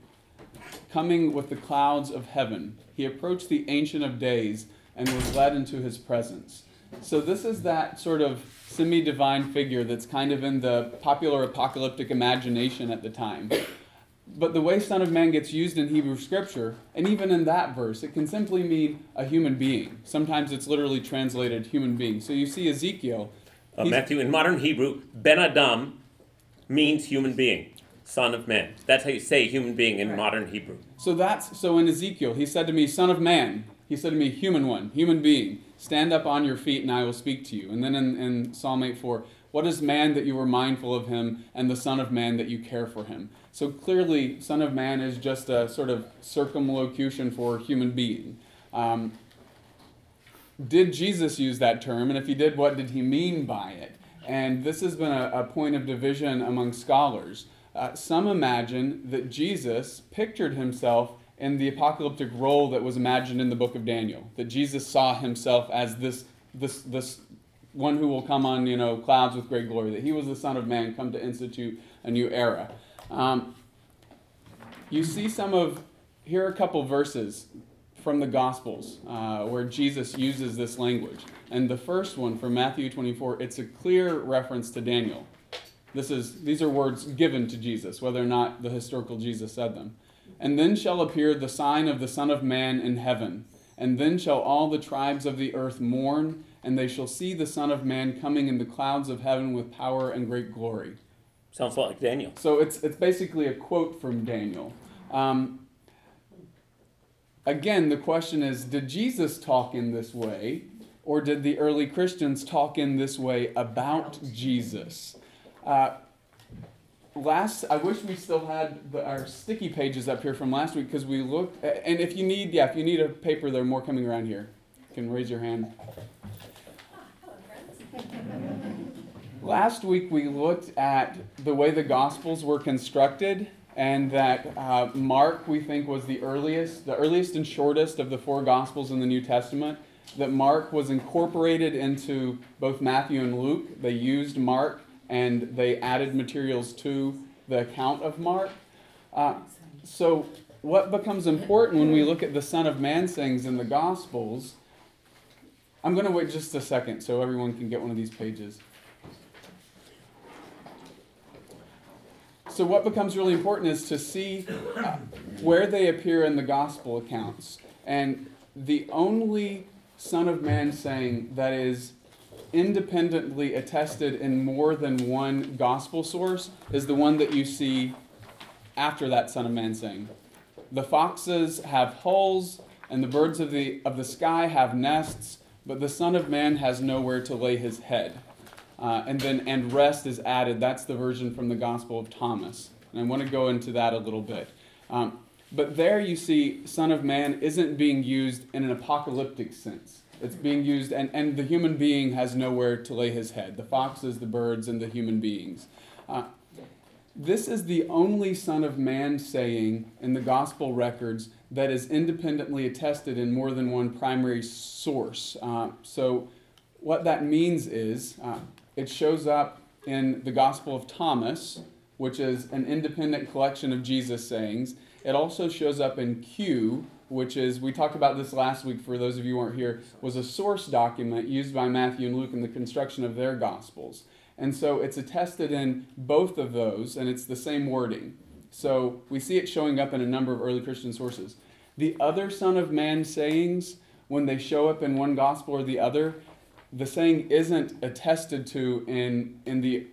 coming with the clouds of heaven. He approached the Ancient of Days and was led into his presence. So, this is that sort of semi divine figure that's kind of in the popular apocalyptic imagination at the time. But the way Son of Man gets used in Hebrew scripture, and even in that verse, it can simply mean a human being. Sometimes it's literally translated human being. So you see Ezekiel. Uh, Matthew, in modern Hebrew, Ben Adam means human being, son of man. That's how you say human being in modern Hebrew. So that's so in Ezekiel, he said to me, Son of man, he said to me, human one, human being, stand up on your feet and I will speak to you. And then in, in Psalm 8 4, what is man that you were mindful of him, and the Son of Man that you care for him? So clearly, Son of Man is just a sort of circumlocution for human being. Um, did Jesus use that term? And if he did, what did he mean by it? And this has been a, a point of division among scholars. Uh, some imagine that Jesus pictured himself in the apocalyptic role that was imagined in the book of Daniel. That Jesus saw himself as this, this, this one who will come on, you know, clouds with great glory. That he was the Son of Man, come to institute a new era. Um, you see some of here are a couple verses from the Gospels uh, where Jesus uses this language. And the first one from Matthew 24, it's a clear reference to Daniel. This is these are words given to Jesus, whether or not the historical Jesus said them. And then shall appear the sign of the Son of Man in heaven, and then shall all the tribes of the earth mourn, and they shall see the Son of Man coming in the clouds of heaven with power and great glory. Sounds like Daniel. So it's it's basically a quote from Daniel. Um, again, the question is: Did Jesus talk in this way, or did the early Christians talk in this way about Jesus? Uh, last, I wish we still had the, our sticky pages up here from last week because we looked. And if you need, yeah, if you need a paper, there are more coming around here. You can raise your hand. Last week we looked at the way the Gospels were constructed, and that uh, Mark we think was the earliest, the earliest and shortest of the four Gospels in the New Testament. That Mark was incorporated into both Matthew and Luke. They used Mark and they added materials to the account of Mark. Uh, so, what becomes important when we look at the Son of Man sayings in the Gospels? I'm going to wait just a second so everyone can get one of these pages. So, what becomes really important is to see uh, where they appear in the gospel accounts. And the only Son of Man saying that is independently attested in more than one gospel source is the one that you see after that Son of Man saying. The foxes have holes, and the birds of the, of the sky have nests, but the Son of Man has nowhere to lay his head. Uh, and then, and rest is added. That's the version from the Gospel of Thomas. And I want to go into that a little bit. Um, but there you see, Son of Man isn't being used in an apocalyptic sense. It's being used, and, and the human being has nowhere to lay his head the foxes, the birds, and the human beings. Uh, this is the only Son of Man saying in the gospel records that is independently attested in more than one primary source. Uh, so, what that means is uh, it shows up in the Gospel of Thomas, which is an independent collection of Jesus sayings. It also shows up in Q, which is, we talked about this last week for those of you who weren't here, was a source document used by Matthew and Luke in the construction of their Gospels. And so it's attested in both of those, and it's the same wording. So we see it showing up in a number of early Christian sources. The other Son of Man sayings, when they show up in one gospel or the other, the saying isn't attested to in, in, the,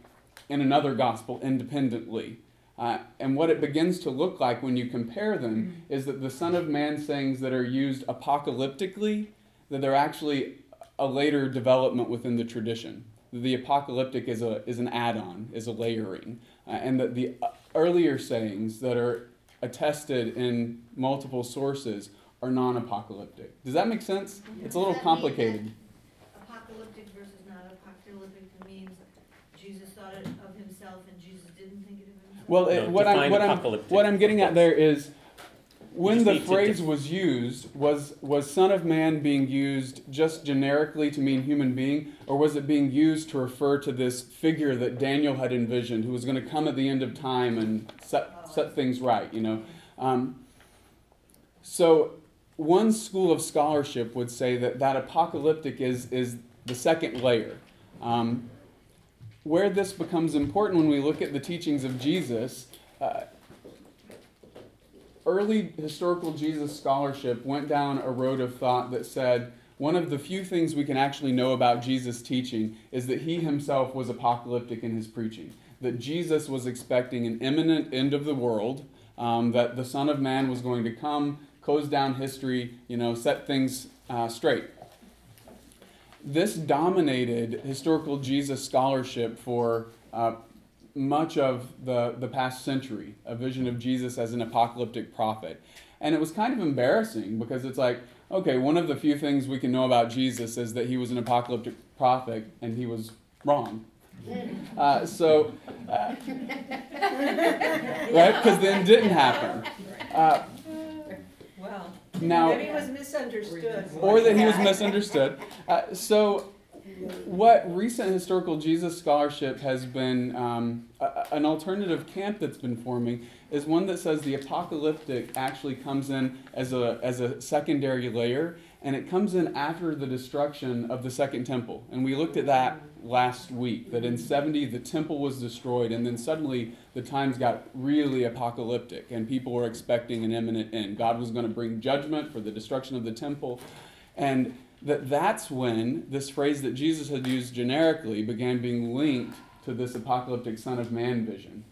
in another gospel independently. Uh, and what it begins to look like when you compare them is that the Son of Man sayings that are used apocalyptically, that they're actually a later development within the tradition. The apocalyptic is, a, is an add on, is a layering. Uh, and that the earlier sayings that are attested in multiple sources are non apocalyptic. Does that make sense? It's a little Does that mean complicated. apocalyptic versus not apocalyptic means Jesus thought it of himself and Jesus didn't think it of himself? Well, it, what, I'm, what, I'm, what I'm getting at there is when the to phrase was used, was, was Son of Man being used just generically to mean human being, or was it being used to refer to this figure that Daniel had envisioned who was going to come at the end of time and set, set things right, you know? Um, so, one school of scholarship would say that that apocalyptic is, is the second layer. Um, where this becomes important when we look at the teachings of Jesus, uh, early historical Jesus scholarship went down a road of thought that said one of the few things we can actually know about Jesus' teaching is that he himself was apocalyptic in his preaching. That Jesus was expecting an imminent end of the world, um, that the Son of Man was going to come, close down history, you know, set things uh, straight. This dominated historical Jesus scholarship for uh, much of the, the past century, a vision of Jesus as an apocalyptic prophet. And it was kind of embarrassing because it's like, okay, one of the few things we can know about Jesus is that he was an apocalyptic prophet and he was wrong. Uh, so, uh, right? Because then didn't happen. Uh, Well, now, maybe it was misunderstood. or that he was misunderstood. Uh, so, what recent historical Jesus scholarship has been um, a- an alternative camp that's been forming is one that says the apocalyptic actually comes in as a as a secondary layer, and it comes in after the destruction of the second temple. And we looked at that last week that in 70 the temple was destroyed, and then suddenly the times got really apocalyptic, and people were expecting an imminent end. God was going to bring judgment for the destruction of the temple. And that that's when this phrase that Jesus had used generically began being linked to this apocalyptic Son of Man vision.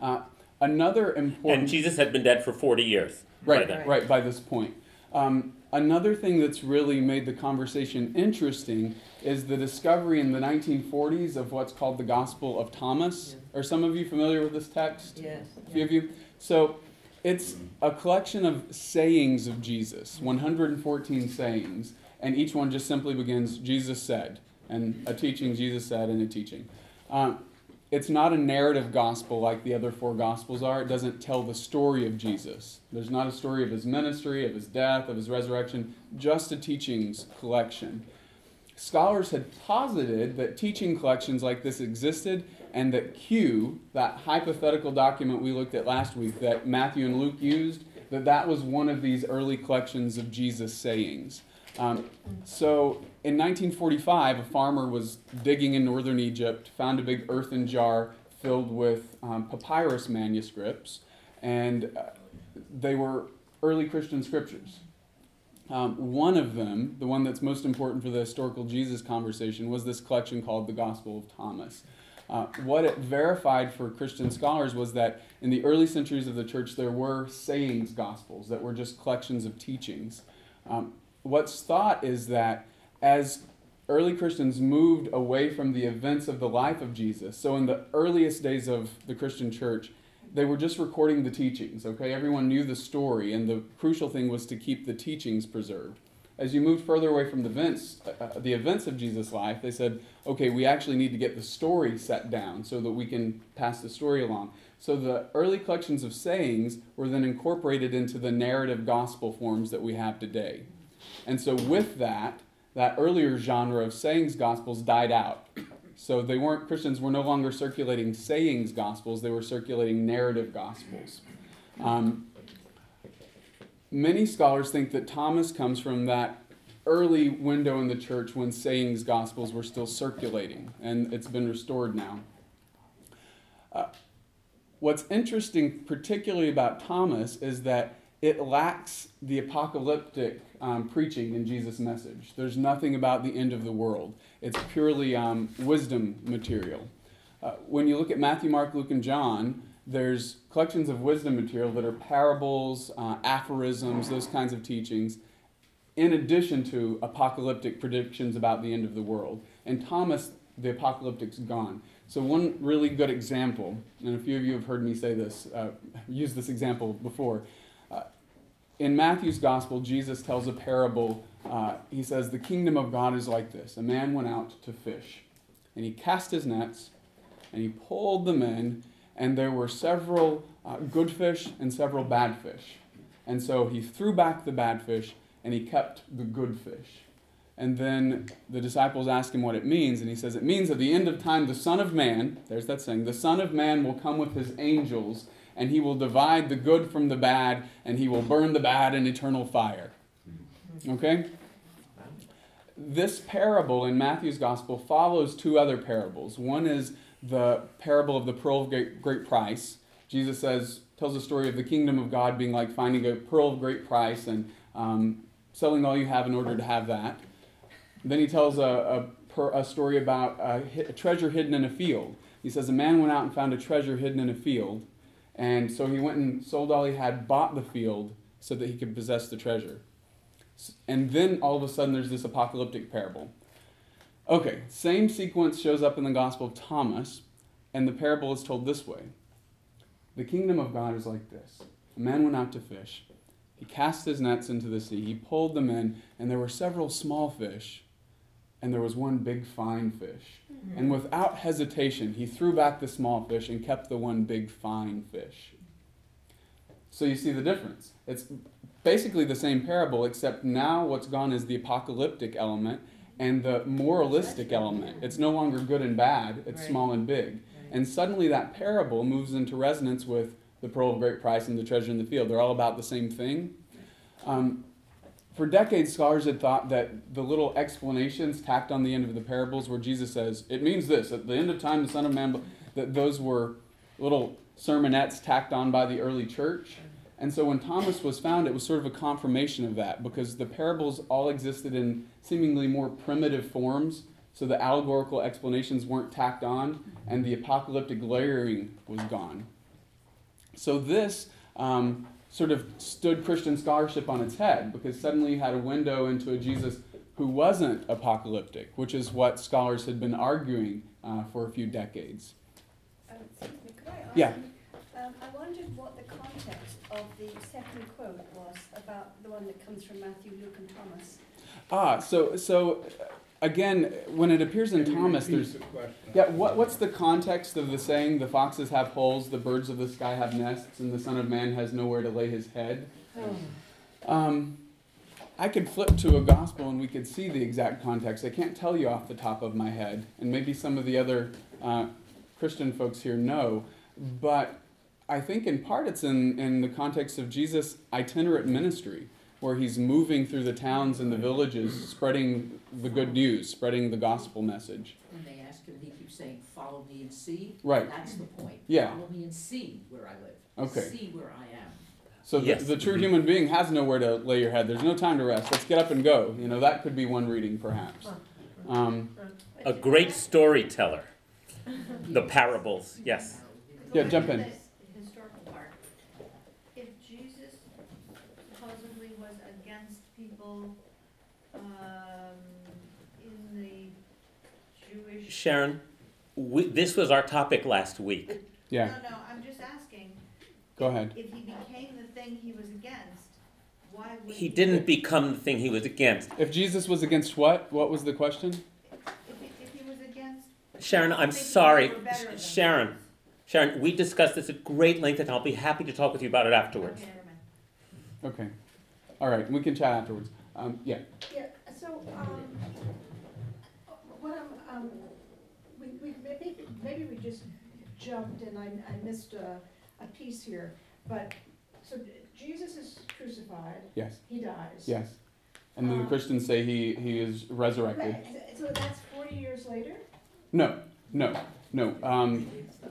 Uh, another important And Jesus had been dead for 40 years. by Right, then. right, by this point. Um, another thing that's really made the conversation interesting is the discovery in the 1940s of what's called the Gospel of Thomas. Are some of you familiar with this text? Yes. A few of you? So it's a collection of sayings of Jesus, 114 sayings, and each one just simply begins, Jesus said, and a teaching, Jesus said, and a teaching. Um, it's not a narrative gospel like the other four gospels are. It doesn't tell the story of Jesus. There's not a story of his ministry, of his death, of his resurrection, just a teachings collection. Scholars had posited that teaching collections like this existed and that Q, that hypothetical document we looked at last week that Matthew and Luke used, that that was one of these early collections of Jesus' sayings. Um, so in 1945, a farmer was digging in northern Egypt, found a big earthen jar filled with um, papyrus manuscripts, and uh, they were early Christian scriptures. Um, one of them, the one that's most important for the historical Jesus conversation, was this collection called the Gospel of Thomas. Uh, what it verified for Christian scholars was that in the early centuries of the church, there were sayings gospels that were just collections of teachings. Um, what's thought is that as early Christians moved away from the events of the life of Jesus, so in the earliest days of the Christian church, they were just recording the teachings, okay? Everyone knew the story, and the crucial thing was to keep the teachings preserved. As you moved further away from the events, uh, the events of Jesus' life, they said, okay, we actually need to get the story set down so that we can pass the story along. So the early collections of sayings were then incorporated into the narrative gospel forms that we have today. And so with that, that earlier genre of sayings gospels died out. So they weren't Christians were no longer circulating sayings gospels; they were circulating narrative gospels. Um, many scholars think that Thomas comes from that early window in the church when sayings gospels were still circulating, and it's been restored now. Uh, what's interesting, particularly about Thomas, is that it lacks the apocalyptic um, preaching in Jesus' message. There's nothing about the end of the world. It's purely um, wisdom material. Uh, when you look at Matthew, Mark, Luke, and John, there's collections of wisdom material that are parables, uh, aphorisms, those kinds of teachings, in addition to apocalyptic predictions about the end of the world. And Thomas, the apocalyptic's gone. So one really good example, and a few of you have heard me say this, uh, use this example before. In Matthew's gospel, Jesus tells a parable. Uh, he says, The kingdom of God is like this. A man went out to fish, and he cast his nets, and he pulled them in, and there were several uh, good fish and several bad fish. And so he threw back the bad fish, and he kept the good fish. And then the disciples ask him what it means, and he says, It means at the end of time, the Son of Man, there's that saying, the Son of Man will come with his angels, and he will divide the good from the bad, and he will burn the bad in eternal fire. Okay? This parable in Matthew's gospel follows two other parables. One is the parable of the pearl of great, great price. Jesus says, tells the story of the kingdom of God being like finding a pearl of great price and um, selling all you have in order to have that. Then he tells a, a, a story about a, a treasure hidden in a field. He says, A man went out and found a treasure hidden in a field. And so he went and sold all he had, bought the field so that he could possess the treasure. And then all of a sudden there's this apocalyptic parable. Okay, same sequence shows up in the Gospel of Thomas, and the parable is told this way The kingdom of God is like this A man went out to fish. He cast his nets into the sea. He pulled them in, and there were several small fish, and there was one big fine fish. Mm-hmm. And without hesitation, he threw back the small fish and kept the one big fine fish. So you see the difference. It's basically the same parable, except now what's gone is the apocalyptic element and the moralistic element. It's no longer good and bad, it's Right. small and big. And suddenly that parable moves into resonance with the pearl of great price and the treasure in the field. They're all about the same thing. Um, for decades, scholars had thought that the little explanations tacked on the end of the parables, where Jesus says, "It means this." At the end of time, the Son of Man, that those were little sermonettes tacked on by the early church. And so when Thomas was found, it was sort of a confirmation of that because the parables all existed in seemingly more primitive forms. So the allegorical explanations weren't tacked on, and the apocalyptic layering was gone. So this um, sort of stood Christian scholarship on its head because suddenly you had a window into a Jesus who wasn't apocalyptic, which is what scholars had been arguing uh, for a few decades. Um, excuse me, could I ask Yeah. you, um, I wondered what the context of the second quote was about the one that comes from Matthew, Luke, and Thomas. Ah, so so again, when it appears in Thomas, there's yeah. What what's the context of the saying? The foxes have holes, the birds of the sky have nests, and the Son of Man has nowhere to lay his head. Um, I could flip to a gospel and we could see the exact context. I can't tell you off the top of my head, and maybe some of the other uh, Christian folks here know, but I think in part it's in, in the context of Jesus' itinerant ministry, where he's moving through the towns and the villages, spreading the good news, spreading the gospel message. When they ask him, he keeps saying, follow me and see. Right. That's the point. Yeah. Follow me and see where I live. Okay. See where I am. So the, Yes. the true human being has nowhere to lay your head. There's no time to rest. Let's get up and go. You know, that could be one reading, perhaps. Um, A great storyteller. The parables, yes. Yeah, jump in. The historical part. If Jesus supposedly was against people, um, in the Jewish. Sharon, we, this was our topic last week. yeah, No, no, I'm just asking. go ahead. If he became the thing he was against, why would? He didn't become the thing he was against. If Jesus was against what? What was the question? If he, if he was against. Sharon, I'm thinking sorry. they were better than Sharon, Sharon, we discussed this at great length, and I'll be happy to talk with you about it afterwards. Okay, never mind. Okay. All right, we can chat afterwards. Um, yeah. Yeah, so, um, what I'm, um, we, we, maybe, maybe we just jumped and I, I missed a, a piece here, but, so Jesus is crucified, Yes. he dies. Yes. And then the Um, Christians say he, he is resurrected. Right, so that's forty years later? No, no, no. Um,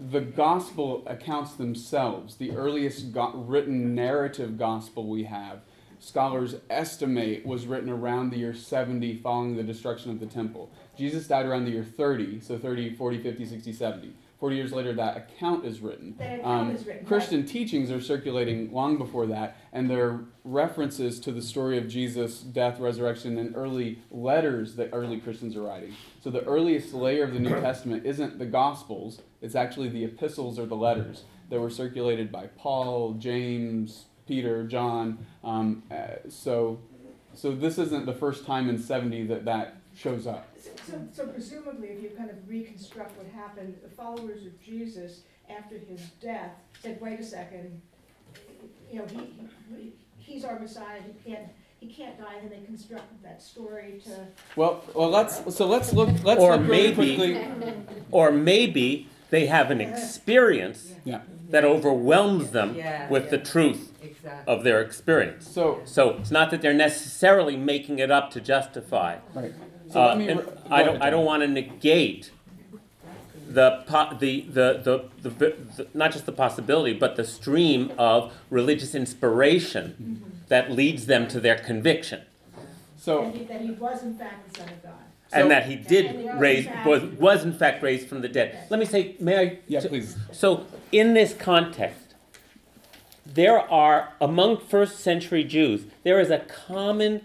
the gospel accounts themselves, the earliest go- written narrative gospel we have, scholars estimate was written around the year 70 following the destruction of the temple. Jesus died around the year 30, so 30, 40, 50, 60, 70. 40 years later, that account is written. Account Um, is written, right. Christian teachings are circulating long before that, and there are references to the story of Jesus' death, resurrection, and early letters that early Christians are writing. So the earliest layer of the New Testament isn't the Gospels, it's actually the epistles or the letters that were circulated by Paul, James, Peter, John. Um, uh, so, so this isn't the first time in 70 that that shows up. So, so presumably, if you kind of reconstruct what happened, the followers of Jesus, after his death, said, wait a second, you know, he, he, he's our Messiah, he can't, he can't die, and they constructed that story to, Well, well, let's so let's look. Let's Or look really maybe- quickly. Or maybe they have an experience Yeah. that overwhelms them Yeah, with the truth Exactly. of their experience. So So it's not that they're necessarily making it up to justify. right. So Uh, let me. and re- I don't, I don't want to negate the, po- the, the, the, the, the, not just the possibility, but the stream of religious inspiration that leads them to their conviction. So that he, that he was in fact the Son of God. So- and that he did raise, was, was in fact raised from the dead. Let me say, may I? yeah, please. So, in this context, there are, among first century Jews, there is a common,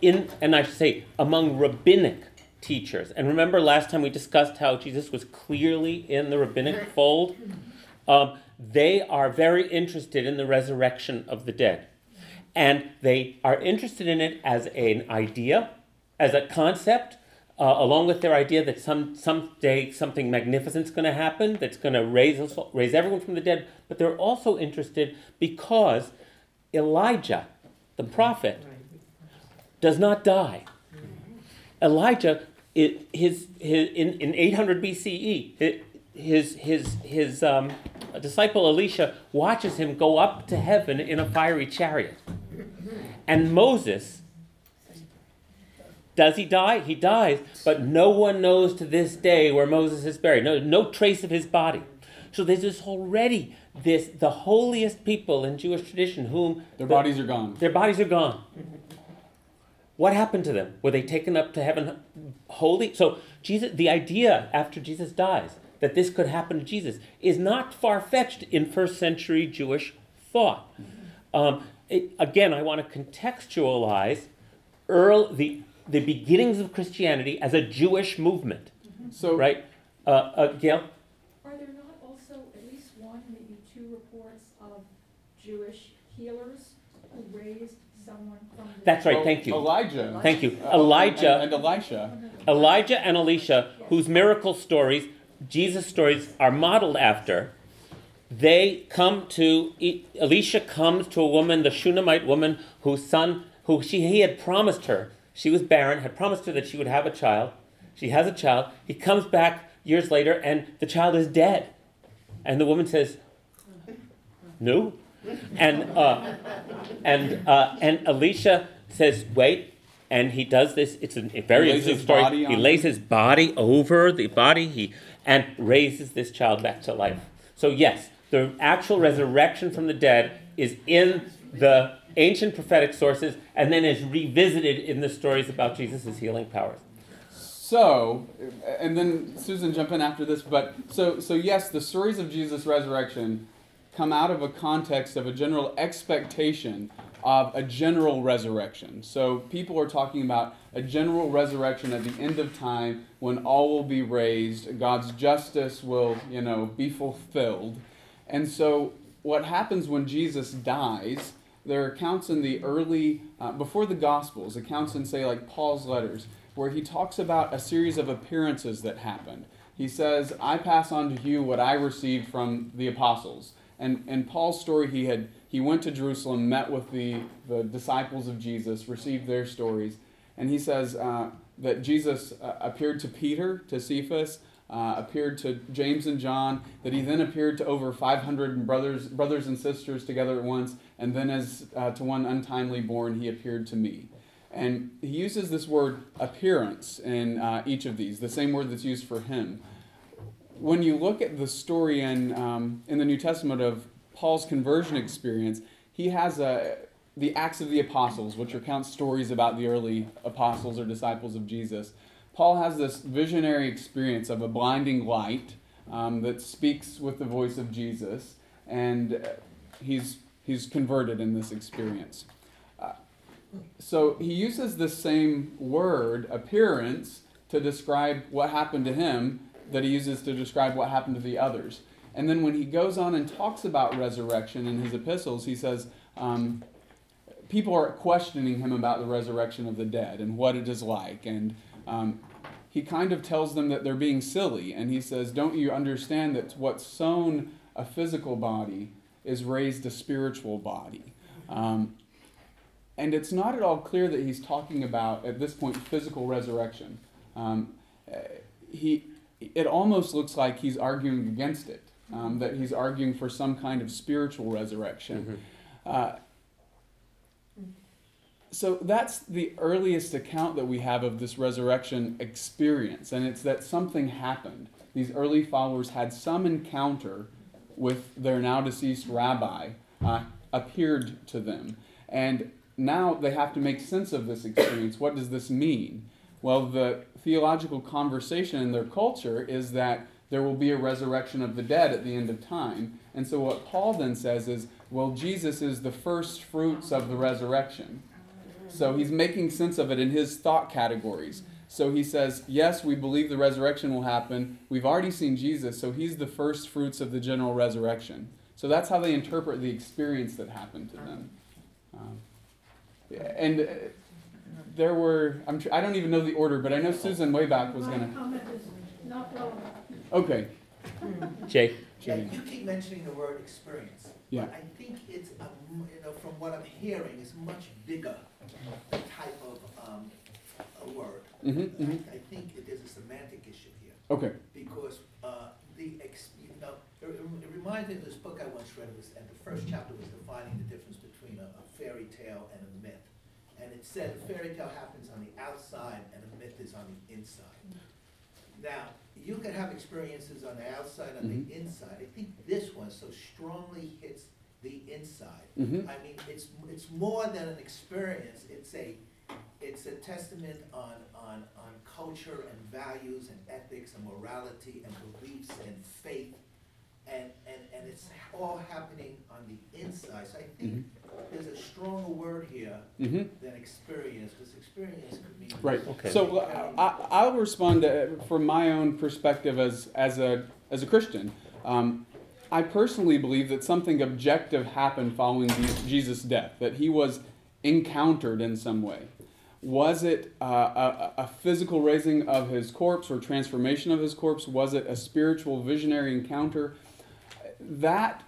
in, and I should say, among rabbinic teachers. And remember last time we discussed how Jesus was clearly in the rabbinic fold? Um, they are very interested in the resurrection of the dead. And they are interested in it as an idea, as a concept, uh, along with their idea that some someday something magnificent is going to happen, that's going to raise us, raise everyone from the dead. But they're also interested because Elijah, the prophet, does not die. Elijah, it, his, his, in, in 800 BCE, hi- his, his, his um, disciple Elisha watches him go up to heaven in a fiery chariot. And Moses Does he die? He dies, but no one knows to this day where Moses is buried. No, no trace of his body. So there's this already this the holiest people in Jewish tradition whom Their the- bodies are gone. their bodies are gone. What happened to them? Were they taken up to heaven holy? So Jesus, the idea after Jesus dies that this could happen to Jesus is not far fetched in first century Jewish thought. Um, it, again, I want to contextualize earl, the the beginnings of Christianity as a Jewish movement, So right? Uh, uh, Gail, Are there not also at least one, maybe two reports of Jewish healers who raised someone from the dead? That's right. Thank you. Elijah. Thank you. Uh, Elijah. and, and Elisha. Elijah and Elisha, whose miracle stories, Jesus stories, are modeled after, they come to, E- Elisha comes to a woman, the Shunammite woman, whose son, who she, he had promised her, she was barren, had promised her that she would have a child. She has a child. He comes back years later, and the child is dead. And the woman says, No. And, uh, and, uh, and Elisha says, Wait. And he does this. It's a, very interesting story. He lays his body over the body he, and raises this child back to life. So, yes, the actual resurrection from the dead is in the ancient prophetic sources and then is revisited in the stories about Jesus' healing powers. So, and then Susan jump in after this, but so so yes, the stories of Jesus' resurrection come out of a context of a general expectation of a general resurrection. So people are talking about a general resurrection at the end of time when all will be raised, God's justice will, you know, be fulfilled. And so what happens when Jesus dies, there are accounts in the early, uh, before the Gospels, accounts in, say, like Paul's letters, where he talks about a series of appearances that happened. He says, I pass on to you what I received from the apostles. And in Paul's story, he had he went to Jerusalem, met with the, the disciples of Jesus, received their stories, and he says uh, that Jesus uh, appeared to Peter, to Cephas, uh, appeared to James and John, that he then appeared to over 500 brothers, brothers and sisters together at once, and then as uh, to one untimely born, he appeared to me. And he uses this word appearance in uh, each of these, the same word that's used for him. When you look at the story in, um, in the New Testament of Paul's conversion experience, he has a, the Acts of the Apostles, which recounts stories about the early apostles or disciples of Jesus. Paul has this visionary experience of a blinding light um, that speaks with the voice of Jesus, and uh, he's, he's converted in this experience. Uh, so he uses the same word, appearance, to describe what happened to him that he uses to describe what happened to the others. And then when he goes on and talks about resurrection in his epistles, he says, um, people are questioning him about the resurrection of the dead and what it is like. And um, he kind of tells them that they're being silly. And he says, Don't you understand that what's sown a physical body is raised a spiritual body? Um, and it's not at all clear that he's talking about, at this point, physical resurrection. Um, he, it almost looks like he's arguing against it, um, that he's arguing for some kind of spiritual resurrection. Uh, so that's the earliest account that we have of this resurrection experience, and it's that something happened. These early followers had some encounter with their now deceased rabbi, uh, appeared to them, and now they have to make sense of this experience. What does this mean? Well, the theological conversation in their culture is that there will be a resurrection of the dead at the end of time. And so what Paul then says is, well, Jesus is the first fruits of the resurrection. So he's making sense of it in his thought categories. So he says, yes, we believe the resurrection will happen. We've already seen Jesus, so he's the first fruits of the general resurrection. So that's how they interpret the experience that happened to them. Um, and uh, there were, I'm tr- I don't even know the order, but I know Susan Wayback was going to. comment is not relevant. Okay. Jay. Yeah, you keep mentioning the word experience. Yeah. But I think it's, a m- you know, from what I'm hearing, it's much bigger type of, um, a word. Mhm, mhm. I I think it is a semantic issue here. Okay. Because, uh, the, ex- you know, it it reminds me of this book I once read, it was, and the first chapter was defining the difference between a a fairy tale and a myth. and it said a fairy tale happens on the outside and a myth is on the inside. Now, you could have experiences on the outside, on the inside. I think this one so strongly hits the inside. Mhm. I mean, it's, it's more than an experience, it's a, it's a testament on, on, on culture and values and ethics and morality and beliefs and faith. And, and, and it's all happening on the inside, so I think there's a stronger word here Mhm. than experience, because experience could mean. Right. Okay. So uh, I, I'll respond to, from my own perspective as, as, a, as a Christian. Um, I personally believe that something objective happened following Jesus' death, that he was encountered in some way. Was it uh, a, a physical raising of his corpse or transformation of his corpse? Was it a spiritual visionary encounter? That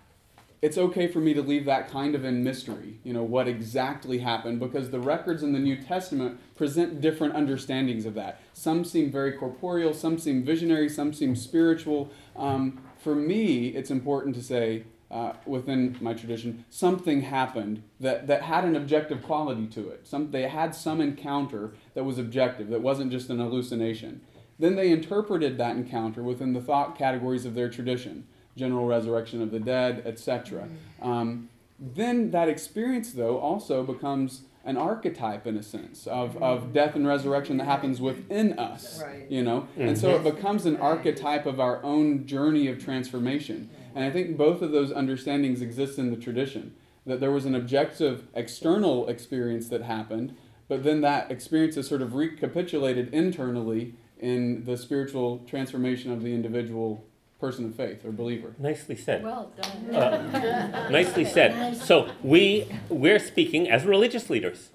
it's okay for me to leave that kind of in mystery, you know, what exactly happened, because the records in the New Testament present different understandings of that. Some seem very corporeal, some seem visionary, some seem spiritual. Um, for me, it's important to say, uh, within my tradition, something happened that, that had an objective quality to it. Some, they had some encounter that was objective, that wasn't just an hallucination. Then they interpreted that encounter within the thought categories of their tradition general resurrection of the dead, etc. Um, then that experience, though, also becomes an archetype in a sense of, mm-hmm. of death and resurrection that happens within us. Right. You know? And so it mm-hmm. becomes an archetype of our own journey of transformation. Mm-hmm. And I think both of those understandings exist in the tradition. That there was an objective external experience that happened, but then that experience is sort of recapitulated internally in the spiritual transformation of the individual person of faith or believer. Nicely said. Well done. Uh, nicely said. So we we're speaking as religious leaders.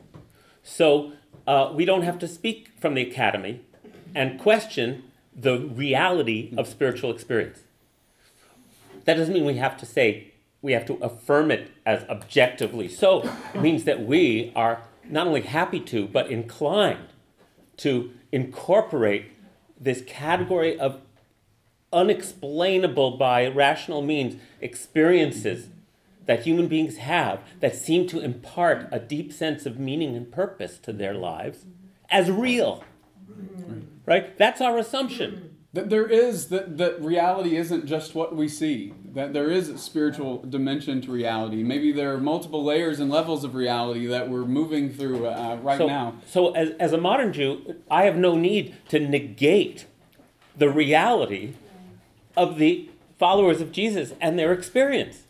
So uh, we don't have to speak from the academy and question the reality of spiritual experience. That doesn't mean we have to say we have to affirm it as objectively. So it means that we are not only happy to but inclined to incorporate this category of unexplainable by rational means experiences that human beings have that seem to impart a deep sense of meaning and purpose to their lives as real. Right? That's our assumption. That there is that that reality isn't just what we see. That there is a spiritual dimension to reality. Maybe there are multiple layers and levels of reality that we're moving through uh, right so, now. So, as, as a modern Jew, I have no need to negate the reality of the followers of Jesus and their experience.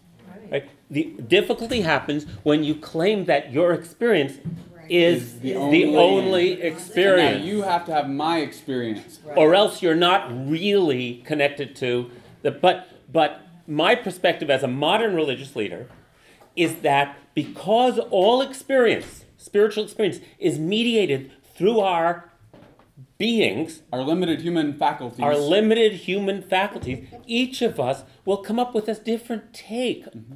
Right? The difficulty happens when you claim that your experience is the only, Now experience, you have to have my experience. or else you're not really connected to the. But but my perspective as a modern religious leader is that because all experience, spiritual experience, is mediated through our beings, Our limited human faculties. our limited human faculties, each of us will come up with a different take mm-hmm.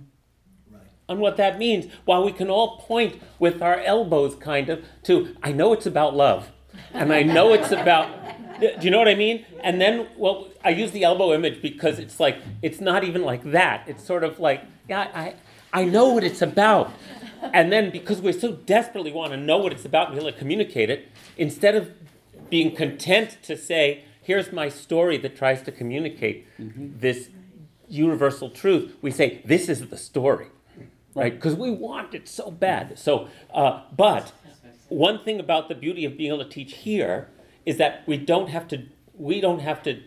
on what that means, while we can all point with our elbows kind of to, I know it's about love, and I know it's about, do you know what I mean? And then, well, I use the elbow image because it's like, it's not even like that. It's sort of like, yeah, I, I know what it's about. And then because we so desperately want to know what it's about and be able to communicate it, instead of being content to say, here's my story that tries to communicate this universal truth, we say, this is the story, right? Because we want it so bad. So, uh, but one thing about the beauty of being able to teach here is that we don't have to, we don't have to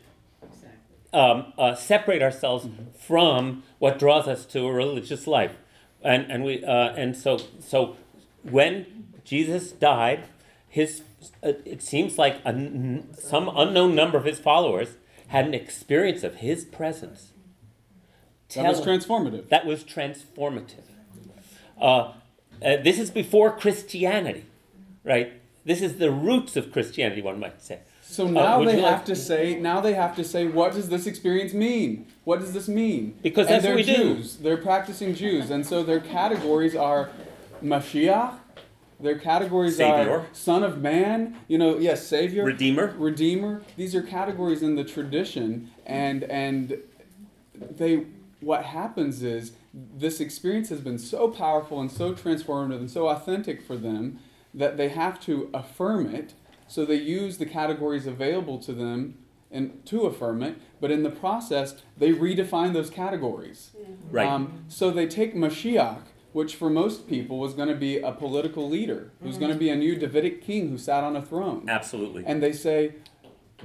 um, uh, separate ourselves from what draws us to a religious life. And, and, we, uh, and so, so when Jesus died, his, it seems like a some unknown number of his followers had an experience of his presence. That was Telling- transformative. That was transformative. Uh, uh, this is before Christianity, right? This is the roots of Christianity, one might say. So Uh, now would they have like- to say. Now they have to say, what does this experience mean? What does this mean? Because and that's they're what we do. Jews. They're practicing Jews, and so their categories are Mashiach. Their categories Savior. are Son of Man. You know, yes, Savior, Redeemer. Redeemer. These are categories in the tradition, and and they. What happens is this experience has been so powerful and so transformative and so authentic for them that they have to affirm it. So they use the categories available to them and to affirm it, but in the process, they redefine those categories. Right. Um, so they take Mashiach, which for most people was going to be a political leader, who's going to mm-hmm. be a new Davidic king who sat on a throne. Absolutely. And they say,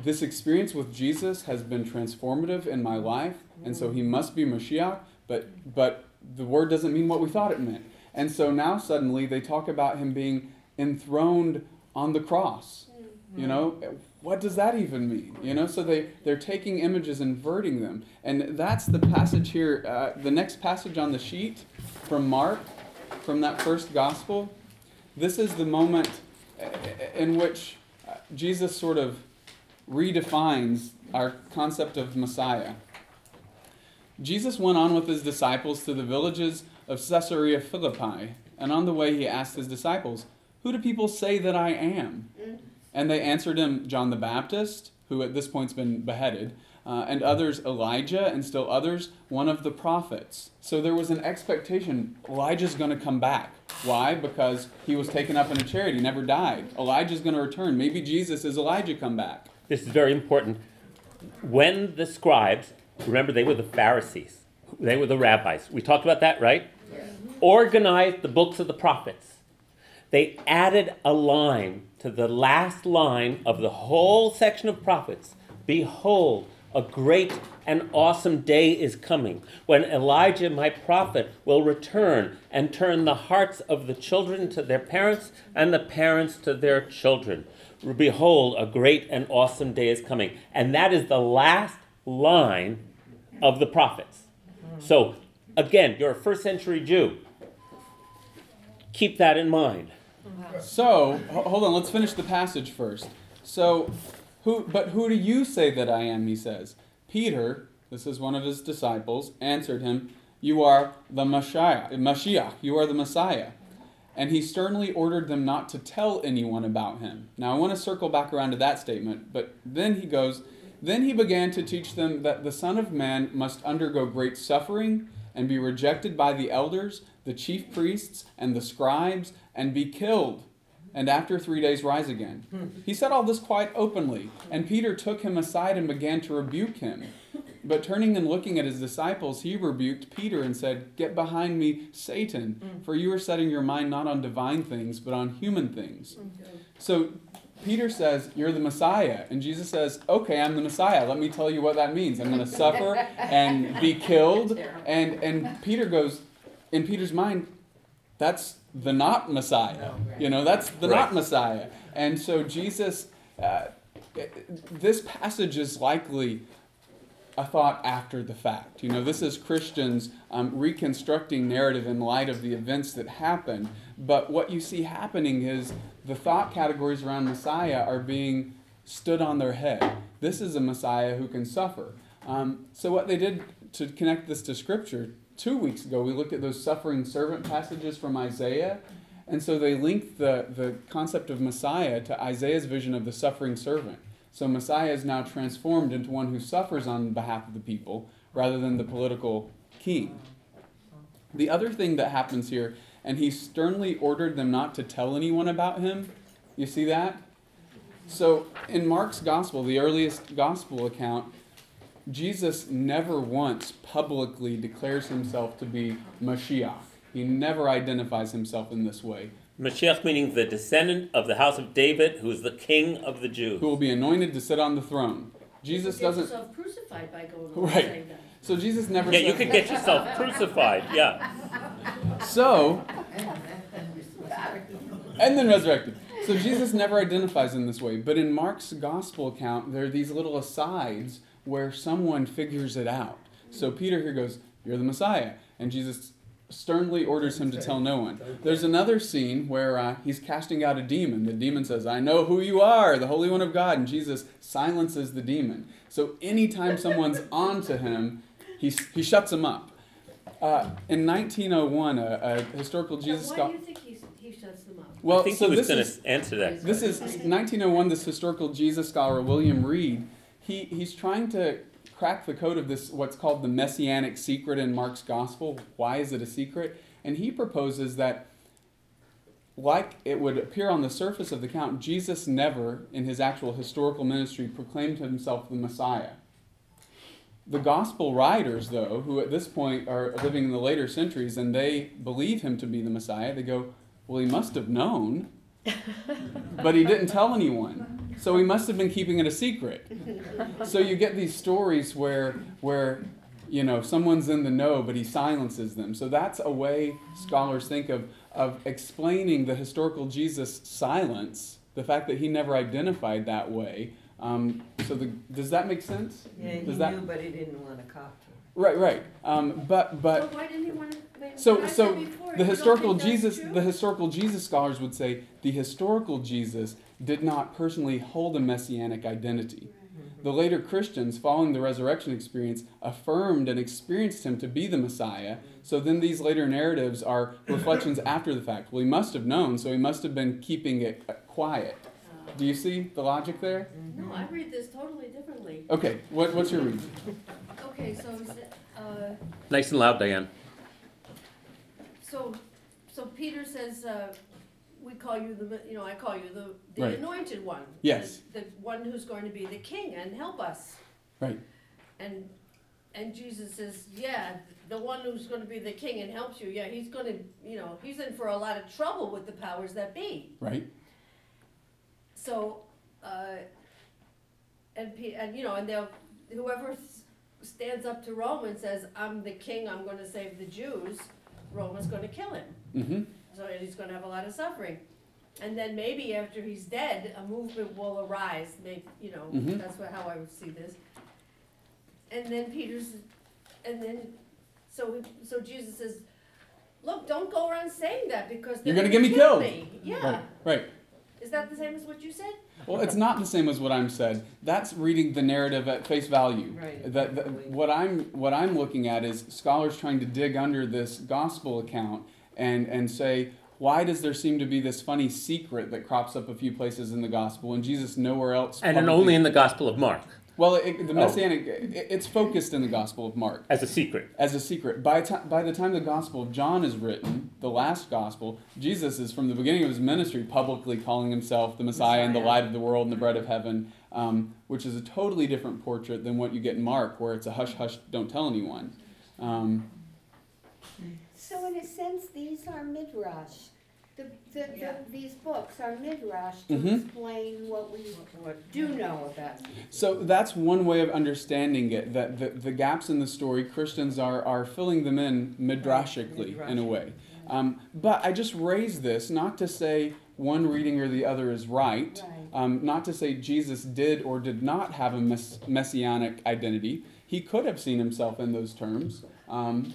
This experience with Jesus has been transformative in my life, and so mm-hmm. he must be Mashiach, but, but the word doesn't mean what we thought it meant. And so now suddenly they talk about him being enthroned on the cross. You mm-hmm. know, what does that even mean? You know, so they, they're taking images inverting them. And that's the passage here, uh, the next passage on the sheet from Mark, from that first gospel. This is the moment uh, in which uh, Jesus sort of redefines our concept of Messiah. Jesus went on with his disciples to the villages of Caesarea Philippi, and on the way he asked his disciples, Who do people say that I am? And they answered him, John the Baptist, who at this point's been beheaded, uh, and others, Elijah, and still others, one of the prophets. So there was an expectation Elijah's going to come back. Why? Because he was taken up in a chariot, he never died. Elijah's going to return. Maybe Jesus is Elijah come back. This is very important. When the scribes, remember they were the Pharisees, they were the rabbis. We talked about that, right? Yeah. Organized the books of the prophets. They added a line to the last line of the whole section of prophets. Behold, a great and awesome day is coming when Elijah, my prophet, will return and turn the hearts of the children to their parents and the parents to their children. Behold, a great and awesome day is coming. And that is the last line of the prophets. So, again, you're a first century Jew. Keep that in mind. So, ho- hold on, let's finish the passage first. So, who but who do you say that I am, he says. Peter, this is one of his disciples, answered him, You are the Messiah, Mashiach, you are the Messiah. And he sternly ordered them not to tell anyone about him. Now I want to circle back around to that statement, but then he goes, Then he began to teach them that the Son of Man must undergo great suffering and be rejected by the elders, the chief priests, and the scribes, and be killed, and after three days rise again. Hmm. He said all this quite openly, and Peter took him aside and began to rebuke him. But turning and looking at his disciples, he rebuked Peter and said, Get behind me, Satan, hmm. for you are setting your mind not on divine things, but on human things. Hmm. So Peter says, You're the Messiah. And Jesus says, Okay, I'm the Messiah. Let me tell you what that means. I'm going to suffer and be killed. And, and Peter goes, In Peter's mind, that's the not Messiah. You know, that's the Right. not Messiah. And so Jesus, uh, this passage is likely a thought after the fact. You know, this is Christians um, reconstructing narrative in light of the events that happened. But what you see happening is the thought categories around Messiah are being stood on their head. This is a Messiah who can suffer. Um, so, what they did to connect this to Scripture, two weeks ago, we looked at those suffering servant passages from Isaiah. And so they linked the, the concept of Messiah to Isaiah's vision of the suffering servant. So Messiah is now transformed into one who suffers on behalf of the people rather than the political king. The other thing that happens here, and he sternly ordered them not to tell anyone about him. You see that? So in Mark's gospel, the earliest gospel account, Jesus never once publicly declares himself to be Mashiach. He never identifies himself in this way. Mashiach meaning the descendant of the house of David, who is the king of the Jews. Who will be anointed to sit on the throne. Jesus Get doesn't. yourself crucified by going Right. saying that. So Jesus never. Yeah, said- you could get yourself crucified. Yeah. So, and then resurrected. So Jesus never identifies in this way. But in Mark's gospel account, there are these little asides where someone figures it out. So Peter here goes, You're the Messiah. And Jesus sternly orders him to tell no one. There's another scene where uh, he's casting out a demon. The demon says, I know who you are, the Holy One of God. And Jesus silences the demon. So anytime someone's on to him, he, he shuts him up. Uh, in 1901, a, a historical Jesus Why scholar. do you think he's, he shuts them up? Well, I think so he was this going is to answer that. this is 1901. This historical Jesus scholar William Wrede. He he's trying to crack the code of this what's called the messianic secret in Mark's gospel. Why is it a secret? And he proposes that like it would appear on the surface of the count, Jesus never, in his actual historical ministry, proclaimed himself the Messiah. The gospel writers, though, who at this point are living in the later centuries and they believe him to be the Messiah, they go, Well, he must have known, but he didn't tell anyone. So he must have been keeping it a secret. So you get these stories where, where you know, someone's in the know, but he silences them. So that's a way scholars think of, of explaining the historical Jesus silence, the fact that he never identified that way. Um, so the, does that make sense? Yeah, he Does that- knew, but he didn't wanna cop to Right, right. Um, but but But why didn't he want to? So so the historical Jesus the historical Jesus scholars would say the historical Jesus did not personally hold a messianic identity. The later Christians, following the resurrection experience, affirmed and experienced him to be the Messiah. So then these later narratives are reflections after the fact. Well, he must have known, so he must have been keeping it uh, quiet. Do you see the logic there? No, I read this totally differently. Okay, what, what's your read? Okay, so, is it, uh, Nice and loud, Diane. So, so Peter says, uh, we call you the, you know, I call you the, the Right. anointed one. Yes. The the one who's going to be the king and help us. Right. And, and Jesus says, yeah, the one who's gonna be the king and helps you, yeah, he's gonna, you know, he's in for a lot of trouble with the powers that be. Right? So, uh, and and you know, and they'll, whoever s- stands up to Rome and says, I'm the king, I'm gonna save the Jews, Rome is gonna kill him. Mm-hmm. So he's gonna have a lot of suffering. And then maybe after he's dead, a movement will arise, maybe, you know, Mhm. that's what, how I would see this. And then Peter's, and then, so, so Jesus says, look, don't go around saying that because You're gonna get me killed. me." Yeah, Right. Right. is that the same as what you said? Well, it's not the same as what I'm said. That's reading the narrative at face value. Right. That, that what I'm what I'm looking at is scholars trying to dig under this gospel account and and say why does there seem to be this funny secret that crops up a few places in the gospel and Jesus nowhere else? And then publicly- only in the Gospel of Mark well, it, the Oh. messianic it, it's focused in the Gospel of Mark as a secret. as a secret. By, ti by the time the Gospel of John is written, the last Gospel, Jesus is from the beginning of his ministry publicly calling himself the Messiah, and the light of the world and the bread of heaven, um, which is a totally different portrait than what you get in Mark, where it's a hush hush, don't tell anyone. Um, So in a sense, these are midrash. The, the, Yeah. the, these books are midrash to Mhm. explain what we What- do know about. So that's one way of understanding it. That the, the gaps in the story, Christians are, are filling them in midrashically in a way. Um, but I just raise this not to say one reading or the other is right, Right. um, not to say Jesus did or did not have a mess- messianic identity. He could have seen himself in those terms. Um,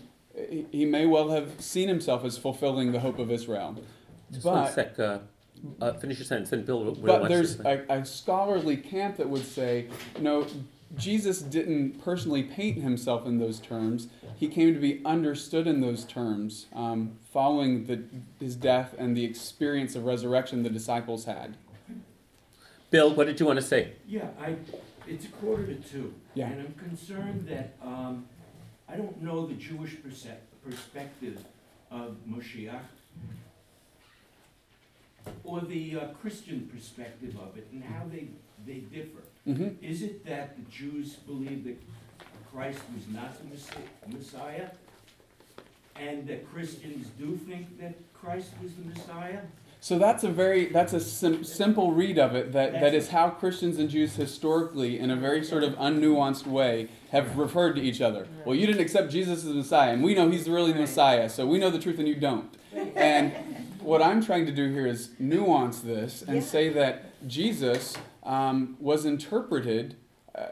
he, he may well have seen himself as fulfilling the hope of Israel. Just one But- sec. Uh, uh, finish your sentence, then Bill. Will but wants there's a, a scholarly camp that would say, no, Jesus didn't personally paint himself in those terms. He came to be understood in those terms, um, following the, his death and the experience of resurrection the disciples had. Bill, what did you want to say? Yeah, I, it's a quarter to two. Yeah. And I'm concerned that, um, I don't know the Jewish perse- perspective of Moshiach or the uh, Christian perspective of it and how they, they differ. hmm Is it that the Jews believe that Christ was not the Messi- Messiah? And that Christians do think that Christ was the Messiah? So that's a very that's a sim- simple read of it that, that is how Christians and Jews historically, in a very sort of unnuanced way, have referred to each other. Well, you didn't accept Jesus as the Messiah, and we know he's really the Messiah, so we know the truth and you don't. And what I'm trying to do here is nuance this and Yeah. say that Jesus um, was interpreted uh,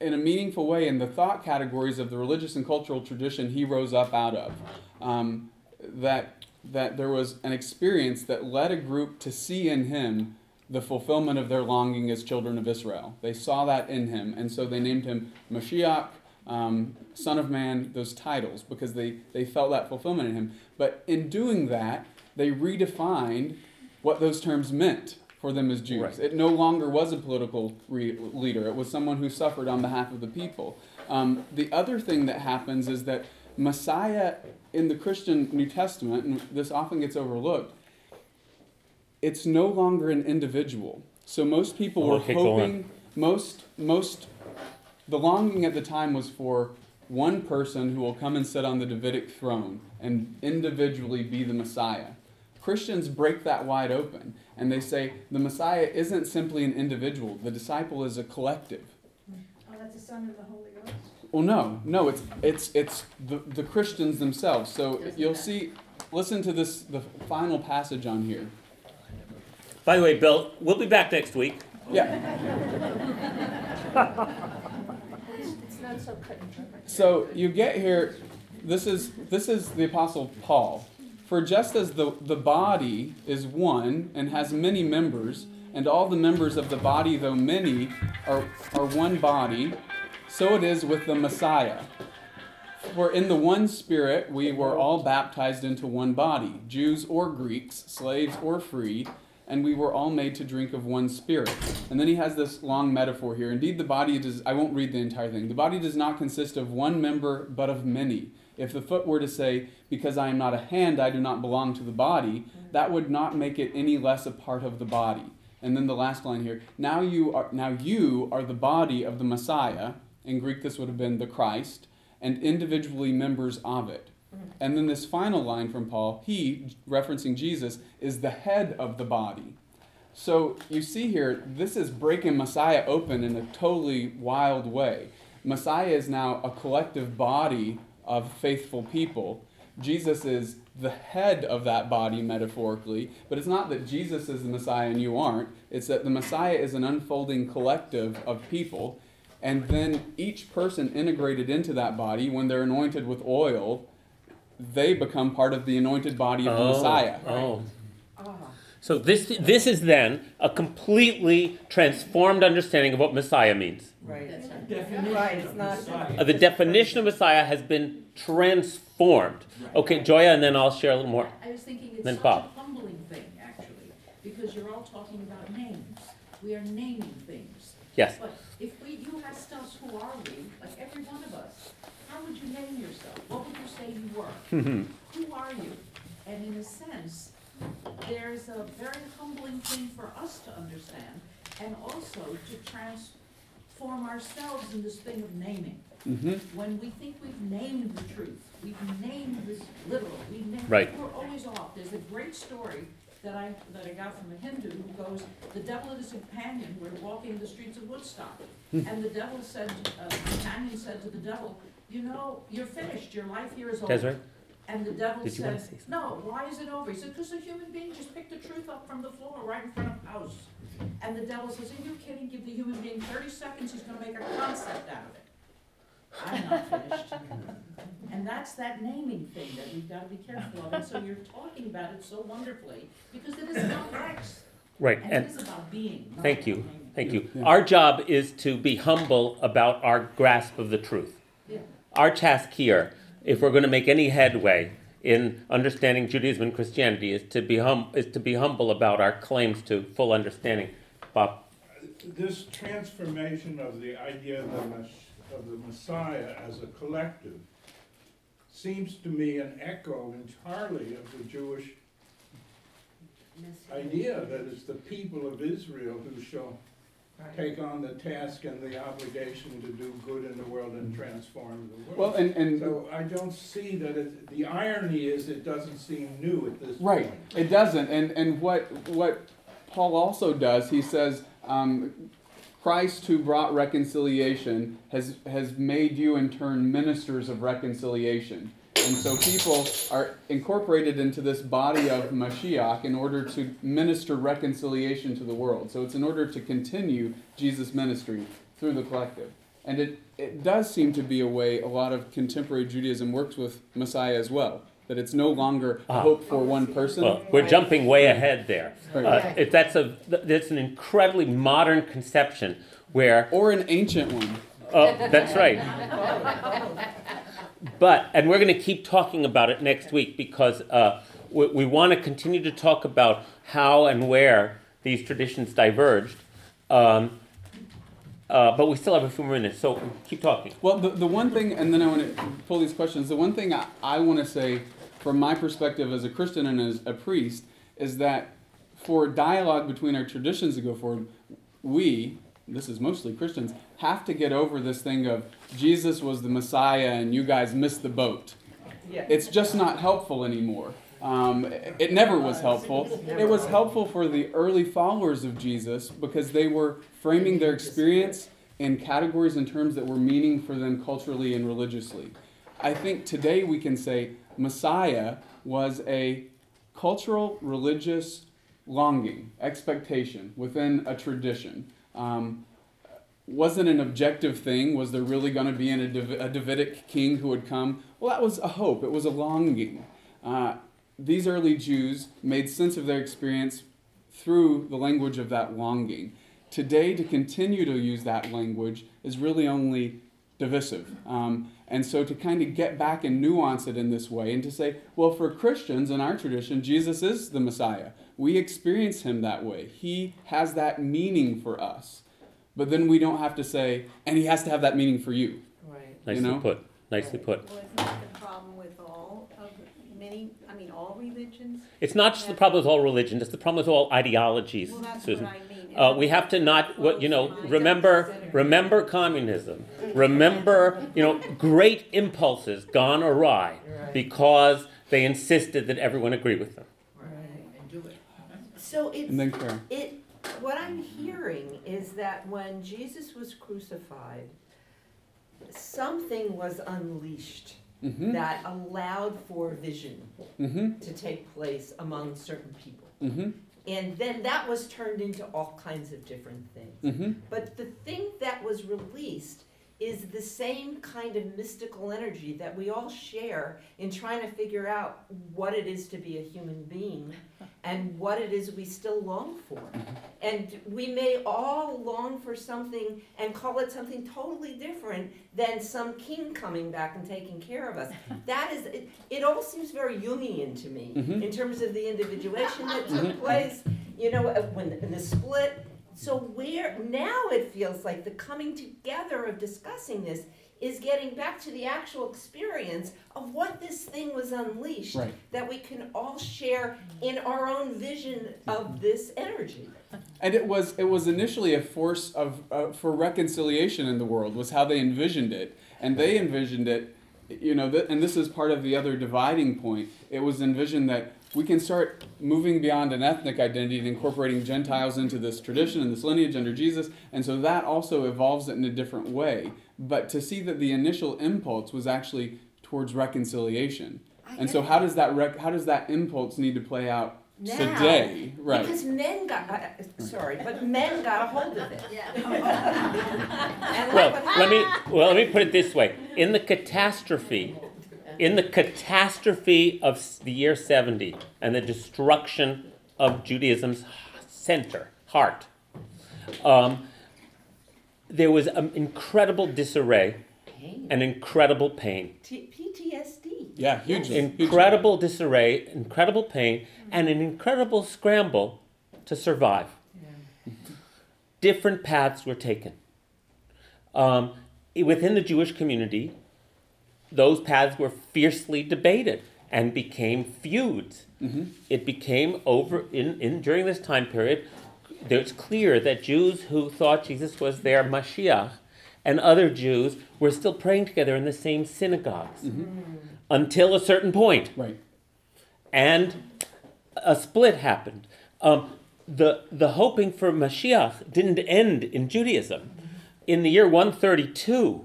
in a meaningful way in the thought categories of the religious and cultural tradition he rose up out of. Um, that that there was an experience that led a group to see in him the fulfillment of their longing as children of Israel. They saw that in him, and so they named him Mashiach, um, Son of Man, those titles, because they, they felt that fulfillment in him. But in doing that, they redefined what those terms meant for them as Jews. Right. It no longer was a political re- leader, it was someone who suffered on behalf of the people. Um, the other thing that happens is that Messiah in the Christian New Testament, and this often gets overlooked, it's no longer an individual. So most people were Okay, go on. hoping, most, most, the longing at the time was for one person who will come and sit on the Davidic throne and individually be the Messiah. Christians break that wide open and they say the Messiah isn't simply an individual, the disciple is a collective. Oh, that's the Son and the Holy Ghost? Well, no, no, it's it's it's the, the Christians themselves. So you'll see. Listen to this, the final passage on here. By the way, Bill, we'll be back next week. Yeah. It's not so cut. So you get here. This is this is the apostle Paul. For just as the the body is one and has many members, and all the members of the body, though many, are are one body, so it is with the Messiah. For in the one Spirit we were all baptized into one body, Jews or Greeks, slaves or free, and we were all made to drink of one Spirit. And then he has this long metaphor here. Indeed, the body does, I won't read the entire thing. The body does not consist of one member, but of many. If the foot were to say, Because I am not a hand, I do not belong to the body, mm-hmm. that would not make it any less a part of the body. And then the last line here now you are, now you are the body of the Messiah. In Greek, this would have been the Christ and individually members of it. Mm-hmm. And then this final line from Paul, he, referencing Jesus, is the head of the body. So you see here, this is breaking Messiah open in a totally wild way. Messiah is now a collective body of faithful people. Jesus is the head of that body, metaphorically, but it's not that Jesus is the Messiah and you aren't. It's that the Messiah is an unfolding collective of people. And then each person integrated into that body, when they're anointed with oil, they become part of the anointed body of the Messiah. Oh. Ah, So this this is then a completely transformed understanding of what Messiah means. Right. Definition Right, it's of not- Messiah. Uh, the definition of Messiah has been transformed. Okay, Joya, and then I'll share a little more. I was thinking it's Then such Bob. a humbling thing, actually, because you're all talking about names. We are naming things. Yes. But if we, you asked us, who are we, like every one of us, how would you name yourself? What would you say you were? Who are you? And in a sense, there's a very humbling thing for us to understand, and also to transform ourselves in this thing of naming. hmm When we think we've named the truth, we've named this literal, we've named, Right. we're always off. There's a great story that I, that I got from a Hindu who goes, the devil and his companion were walking the streets of Woodstock. And the devil said, uh, the companion said to the devil, you know, you're finished, your life here is over. And the devil Did you wanna said, say no, why is it over? He said, because a human being just picked the truth up from the floor right in front of the house. And the devil says, are you kidding? Give the human being thirty seconds, he's gonna make a concept out of it. I'm not finished. And that's that naming thing that we've gotta be careful of, and so you're talking about it so wonderfully, because it is complex. Right, And and it is about being, not thank you, naming. thank you. Our job is to be humble about our grasp of the truth. Yeah. Our task here, if we're going to make any headway in understanding Judaism and Christianity, is to be hum- is to be humble about our claims to full understanding. Bob, This transformation of the idea of the, Mes- of the Messiah as a collective seems to me an echo entirely of the Jewish idea that it's the people of Israel who shall take on the task and the obligation to do good in the world and transform the world. Well, and, and So I don't see that it, the irony is it doesn't seem new at this point. Right. It doesn't. And and what what Paul also does, he says, um, Christ who brought reconciliation has has made you in turn ministers of reconciliation. And so people are incorporated into this body of Mashiach in order to minister reconciliation to the world. So it's in order to continue Jesus' ministry through the collective. And it, it does seem to be a way a lot of contemporary Judaism works with Messiah as well. That it's no longer Ah. hope for one person. well, we're jumping way ahead there. Right. Uh, if that's a that's an incredibly modern conception where or an ancient one. Oh, that's right. But, and we're going to keep talking about it next week because uh, we, we want to continue to talk about how and where these traditions diverged. Um, uh, but we still have a few more minutes, so keep talking. Well, the, the one thing, and then I want to pull these questions. The one thing I, I want to say, from my perspective as a Christian and as a priest, is that for dialogue between our traditions to go forward, we, this is mostly Christians, have to get over this thing of Jesus was the Messiah and you guys missed the boat. Yeah. It's just not helpful anymore. Um, it never was helpful. It was helpful for the early followers of Jesus because they were framing their experience in categories and terms that were meaning for them culturally and religiously. I think today we can say Messiah was a cultural, religious longing, expectation within a tradition. Um, wasn't an objective thing. Was there really going to be a, Dav- a Davidic king who would come? Well, that was a hope. It was a longing. Uh, these early Jews made sense of their experience through the language of that longing. Today, to continue to use that language is really only divisive. Um, and so, to kind of get back and nuance it in this way and to say, well, for Christians in our tradition, Jesus is the Messiah. We experience him that way. He has that meaning for us. But then we don't have to say, and he has to have that meaning for you. Right. Nicely know? put. Nicely put. Well, isn't that the problem with all of, many, I mean, all religions? It's not just the problem with all religions, it's the problem with all ideologies, Well, that's Susan. what I mean. Uh, we have to not, what, you know, remember, remember communism. Remember, you know, great impulses gone awry Right. because they insisted that everyone agree with them. Right, and do it. So it's, And then Karen. it, what I'm hearing is that when Jesus was crucified, something was unleashed Mm-hmm. that allowed for vision Mm-hmm. to take place among certain people. Mm-hmm. And then that was turned into all kinds of different things. Mm-hmm. But the thing that was released is the same kind of mystical energy that we all share in trying to figure out what it is to be a human being and what it is we still long for. And we may all long for something and call it something totally different than some king coming back and taking care of us. That is, it, it all seems very Jungian to me Mhm. in terms of the individuation that took Mhm. place, you know, when in the split. So where now it feels like the coming together of discussing this is getting back to the actual experience of what this thing was unleashed Right. that we can all share in our own vision of this energy. And it was it was initially a force of uh, for reconciliation in the world was how they envisioned it, and they envisioned it, you know, th- and this is part of the other dividing point. It was envisioned that we can start moving beyond an ethnic identity and incorporating Gentiles into this tradition and this lineage under Jesus, and so that also evolves it in a different way. But to see that the initial impulse was actually towards reconciliation, and so how does that rec- how does that impulse need to play out Now, today? Right. Because men got, uh, sorry, but men got a hold of it. And Well, let me well let me put it this way: in the catastrophe, in the catastrophe of the year seventy and the destruction of Judaism's center, heart, um, there was an incredible disarray Pain. and incredible pain. T- PTSD. Yeah, huge. hugely. Incredible disarray, incredible pain, and an incredible scramble to survive. Different paths were taken. Um, within the Jewish community, those paths were fiercely debated and became feuds. Mhm. It became over in, in during this time period. It's clear that Jews who thought Jesus was their Mashiach and other Jews were still praying together in the same synagogues until a certain point Right. and a split happened. Um, the, the hoping for Mashiach didn't end in Judaism. In the year 132,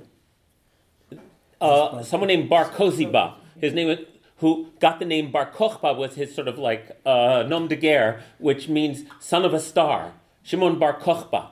uh, someone named Bar Koziba, his name, who got the name Bar Kochba, was his sort of like uh, nom de guerre, which means son of a star. Shimon Bar Kochba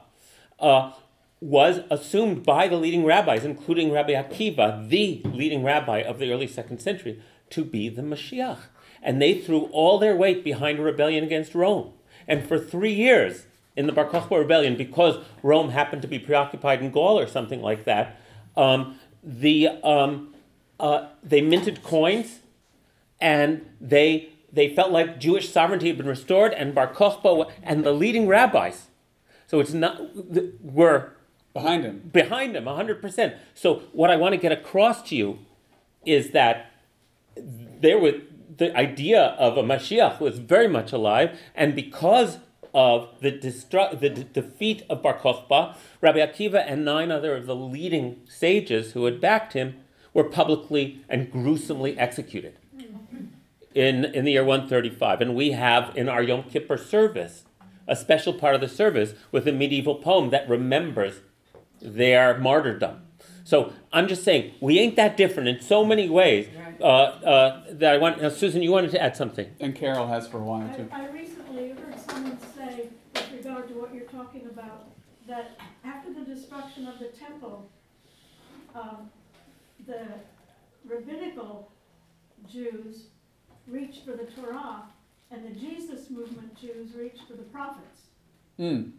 uh, was assumed by the leading rabbis, including Rabbi Akiva, the leading rabbi of the early second century, to be the Mashiach. And they threw all their weight behind a rebellion against Rome. And for three years in the Bar Kokhba rebellion, because Rome happened to be preoccupied in Gaul or something like that, um, the, um, uh, they minted coins and they, they felt like Jewish sovereignty had been restored, and Bar Kokhba and the leading rabbis. So it's not, were Behind him. behind him 100%. So what I want to get across to you is that there was the idea of a Mashiach was very much alive, and because of the, destru- the d- defeat of Bar Kokhba, Rabbi Akiva and nine other of the leading sages who had backed him were publicly and gruesomely executed in, in the year 135. And we have in our Yom Kippur service a special part of the service with a medieval poem that remembers their martyrdom. So I'm just saying, we ain't that different in so many ways. Uh, uh, that I want, now, Susan, you wanted to add something. And Carol has for a while I, too. I recently heard someone say, regard to what you're talking about, that after the destruction of the temple, um, the rabbinical Jews reached for the Torah, and the Jesus movement Jews reached for the prophets. Mm.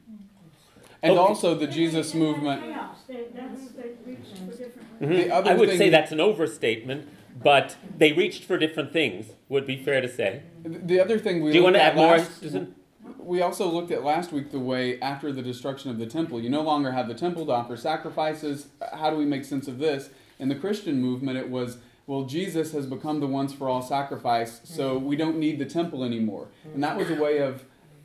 And Okay. also the And they- Jesus they movement. chaos. They, that's, they reached for different. Mhm. I would thing- say that's an overstatement, but they reached for different things, would be fair to say. The other thing we Do you want to add more, last, Susan? We also looked at last week the way after the destruction of the temple, you no longer have the temple to offer sacrifices. How do we make sense of this? In the Christian movement, it was well, Jesus has become the once for all sacrifice, so mm-hmm. we don't need the temple anymore. And that was a way of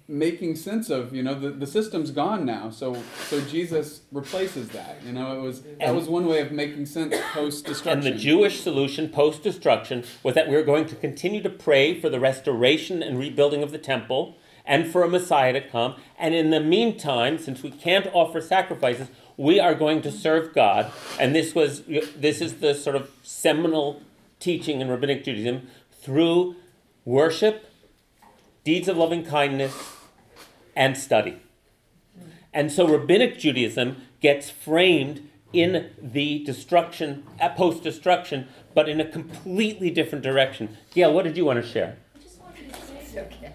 making sense of you know the, the system's gone now so so jesus replaces that you know it was that was one way of making sense post destruction And the Jewish solution post destruction was that we were going to continue to pray for the restoration and rebuilding of the temple and for a Messiah to come. And in the meantime, since we can't offer sacrifices, we are going to serve God. And this was this is the sort of seminal teaching in rabbinic Judaism through worship, deeds of loving kindness, and study. And so rabbinic Judaism gets framed in the destruction, uh, post destruction, but in a completely different direction. Gail, what did you want to share? I just wanted to say. It's okay.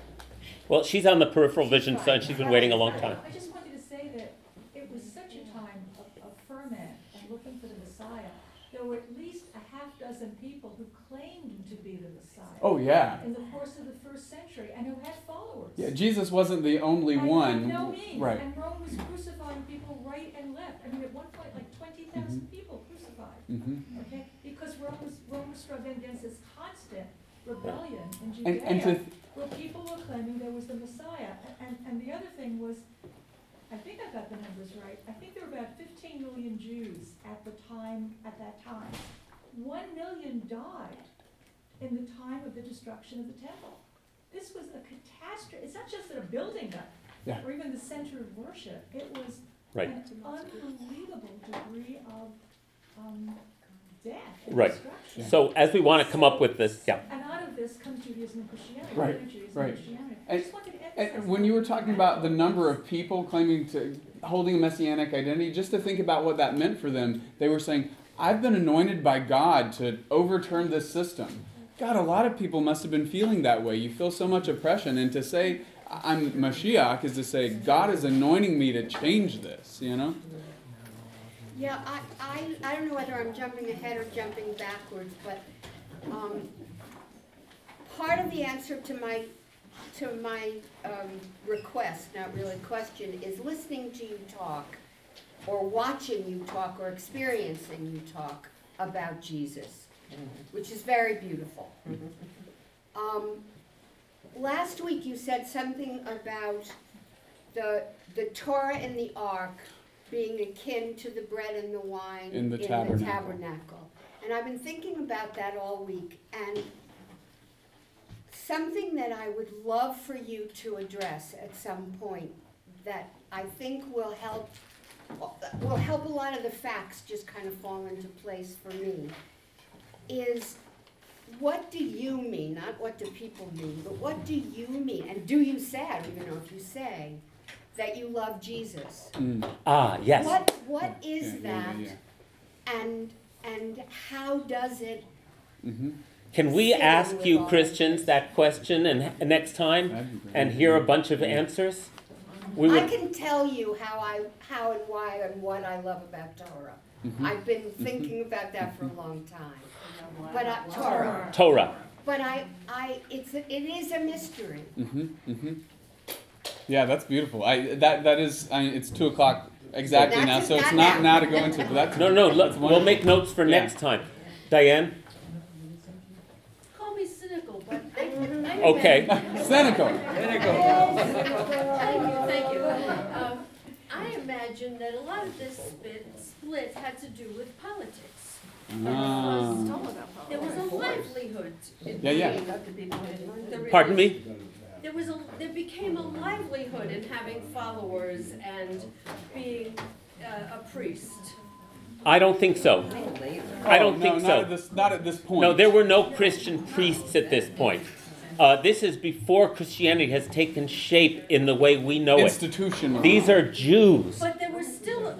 Well, she's on the peripheral vision side. She's been waiting a long time. I just wanted to say that it was such a time of, of ferment and looking for the Messiah. There were at least a half dozen people who claimed to be the Messiah. oh yeah In the course of the first century and who had followers. yeah jesus wasn't the only And one no means. right And Rome was crucifying people right and left. I mean, at one point, like twenty thousand people crucified. hmm Okay, because Rome was Rome was struggling against this constant rebellion in and, Judea, and to where people were claiming there was the Messiah. And and the other thing was, I think I got the numbers right. I think there were about fifteen million Jews at the time at that time. One million died in the time of the destruction of the temple. This was a catastrophe. It's not just that a building got, Yeah. or even the center of worship. It was Right. an unbelievable degree of um, death and Right. destruction. So, as we want to come up with this, yeah. And out of this comes Judaism and Christianity. Right, Later Judaism right. and Christianity. I And- just wanted to emphasize And when you were talking about the number of people claiming to holding a messianic identity, just to think about what that meant for them, they were saying, "I've been anointed by God to overturn this system." God, a lot of people must have been feeling that way. You feel so much oppression, and to say I'm Mashiach is to say God is anointing me to change this. You know? Yeah, I, I, I don't know whether I'm jumping ahead or jumping backwards, but, um, part of the answer to my, to my, um, request, not really question, is listening to you talk, or watching you talk, or experiencing you talk about Jesus, which is very beautiful. Um, last week you said something about the, the Torah and the ark being akin to the bread and the wine In the tabernacle. tabernacle. And I've been thinking about that all week, and something that I would love for you to address at some point that I think will help, will help a lot of the facts just kind of fall into place for me, is what do you mean, not what do people mean, but what do you mean? And do you say, I don't even know if you say, that you love Jesus? Mm. Ah, yes. What, what is Yeah, yeah, that? yeah, And, and how does it, Mm-hmm. Can we ask you Christians that question and and next time That'd be great. and hear a bunch of answers? We I can tell you how I, how and why and what I love about Torah. Mhm. I've been thinking about that for a long time. But I, Torah, Torah. but I, I, it's, a- it is a mystery. Mm-hmm. Mm-hmm. Yeah, that's beautiful. I that that is. I, mean, it's two o'clock exactly now, so it's not now. now to go into. But that's No, no. that's Look, we'll make notes for Yeah. next time. Diane. Call me cynical, but Okay. Cynical. Thank you, thank you. Um, I imagine that a lot of this split, split had to do with politics. Ah. There was a livelihood in Yeah, yeah. the Pardon me? There was a, there became a livelihood in having followers and being uh, a priest. I don't think so. I Oh, don't no, think not so. At this, not at this point. No, there were no Christian priests at this point. Uh, this is before Christianity has taken shape in the way we know it. Institutional. These are Jews. But there was still, I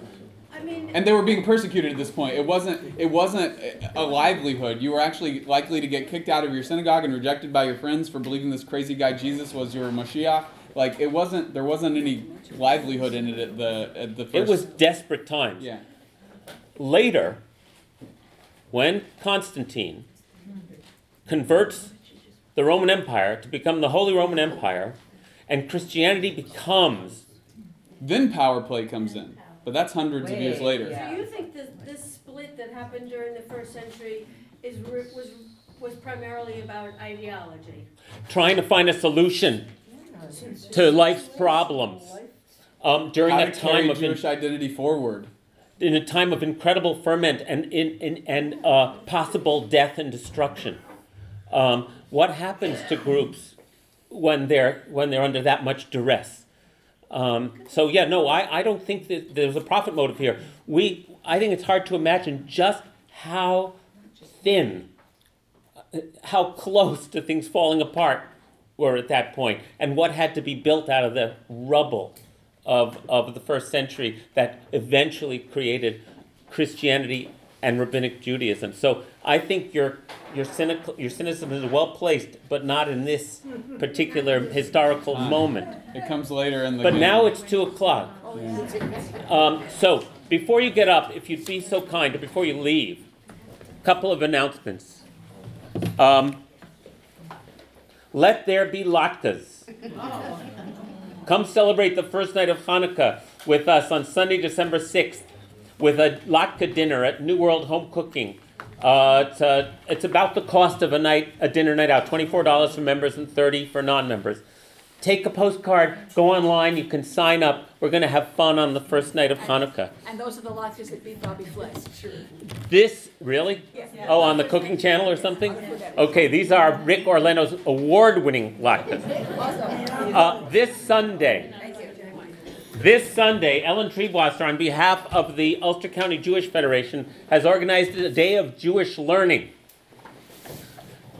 mean. And they were being persecuted at this point. It wasn't. It wasn't a livelihood. You were actually likely to get kicked out of your synagogue and rejected by your friends for believing this crazy guy Jesus was your Mashiach. Like it wasn't. There wasn't any livelihood in it at the at the first. It was desperate times. Yeah. Later, when Constantine converts the Roman Empire to become the Holy Roman Empire, and Christianity becomes. Then power play comes in, but that's hundreds of years later. Do you think that this split that happened during the first century is, re- was, was primarily about ideology? trying to find a solution to life's problems um, during How a to time carry of in- Jewish identity forward. in a time of incredible ferment and in, in, and uh, possible death and destruction. Um, what happens to groups when they're when they're under that much duress? Um, so yeah, no, I, I don't think that there's a profit motive here. We I think it's hard to imagine just how thin, uh, how close to things falling apart were at that point, and what had to be built out of the rubble of, of the first century that eventually created Christianity and rabbinic Judaism. So I think your your cynical your cynicism is well placed, but not in this particular historical moment. It comes later in the. But game. now it's two o'clock. Um, so before you get up, if you'd be so kind, or before you leave, a couple of announcements. Um, let there be latkes. Come celebrate the first night of Hanukkah with us on Sunday, December 6th, with a latke dinner at New World Home Cooking. Uh, it's, uh, it's about the cost of a night, a dinner night out, $24 for members and 30 for non-members. Take a postcard, go online, you can sign up. We're going to have fun on the first night of Hanukkah. And those are the latkes that beat Bobby Flay. This, really? Yes. Oh, on the cooking channel or something? Okay, these are Ric Orlando's award-winning latkes. Uh, this Sunday, this Sunday, Ellen Triebwasser, on behalf of the Ulster County Jewish Federation, has organized a day of Jewish learning.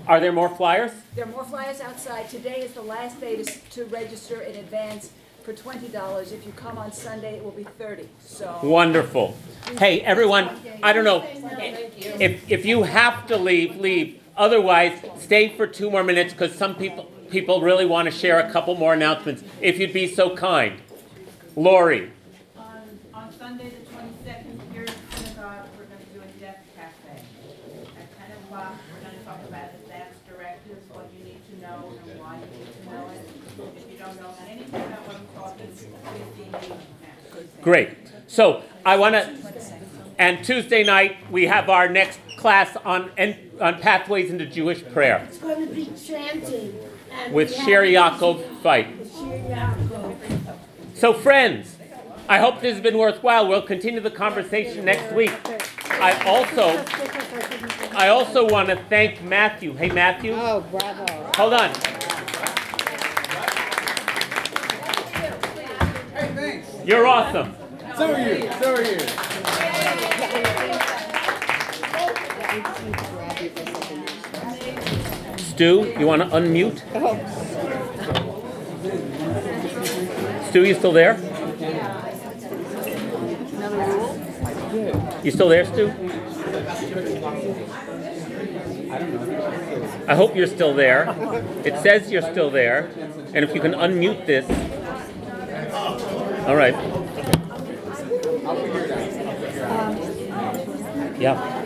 Are there more flyers? There are more flyers outside. Today is the last day to, to register in advance for twenty dollars. If you come on Sunday, it will be thirty, so. Wonderful. Hey, everyone, I don't know, if, if you have to leave, leave. Otherwise, stay for two more minutes because some people, people really want to share a couple more announcements, if you'd be so kind. Lori, On, on Sunday, the twenty-second, here at synagogue, we're gonna do a death cafe. At ten o'clock, we're gonna talk about advanced directives, what you need to know and why you need to know it. If you don't know anything about what I'm talking, please be now. great. So I want to, and Tuesday night, we have our next class on, en- on pathways into Jewish prayer It's gonna be chanting. and with we have- Shir Yaakov Feit. Shir Yaakov. So, friends, I hope this has been worthwhile. We'll continue the conversation next week. I also, I also want to thank Matthew. Hey, Matthew. Oh, bravo. Hold on. Hey, thanks. You're awesome. So are you. So are you. Stu, you want to unmute? Oh. Stu, you still there? You still there, Stu? I hope you're still there. It says you're still there. And if you can unmute this. All right. Yeah.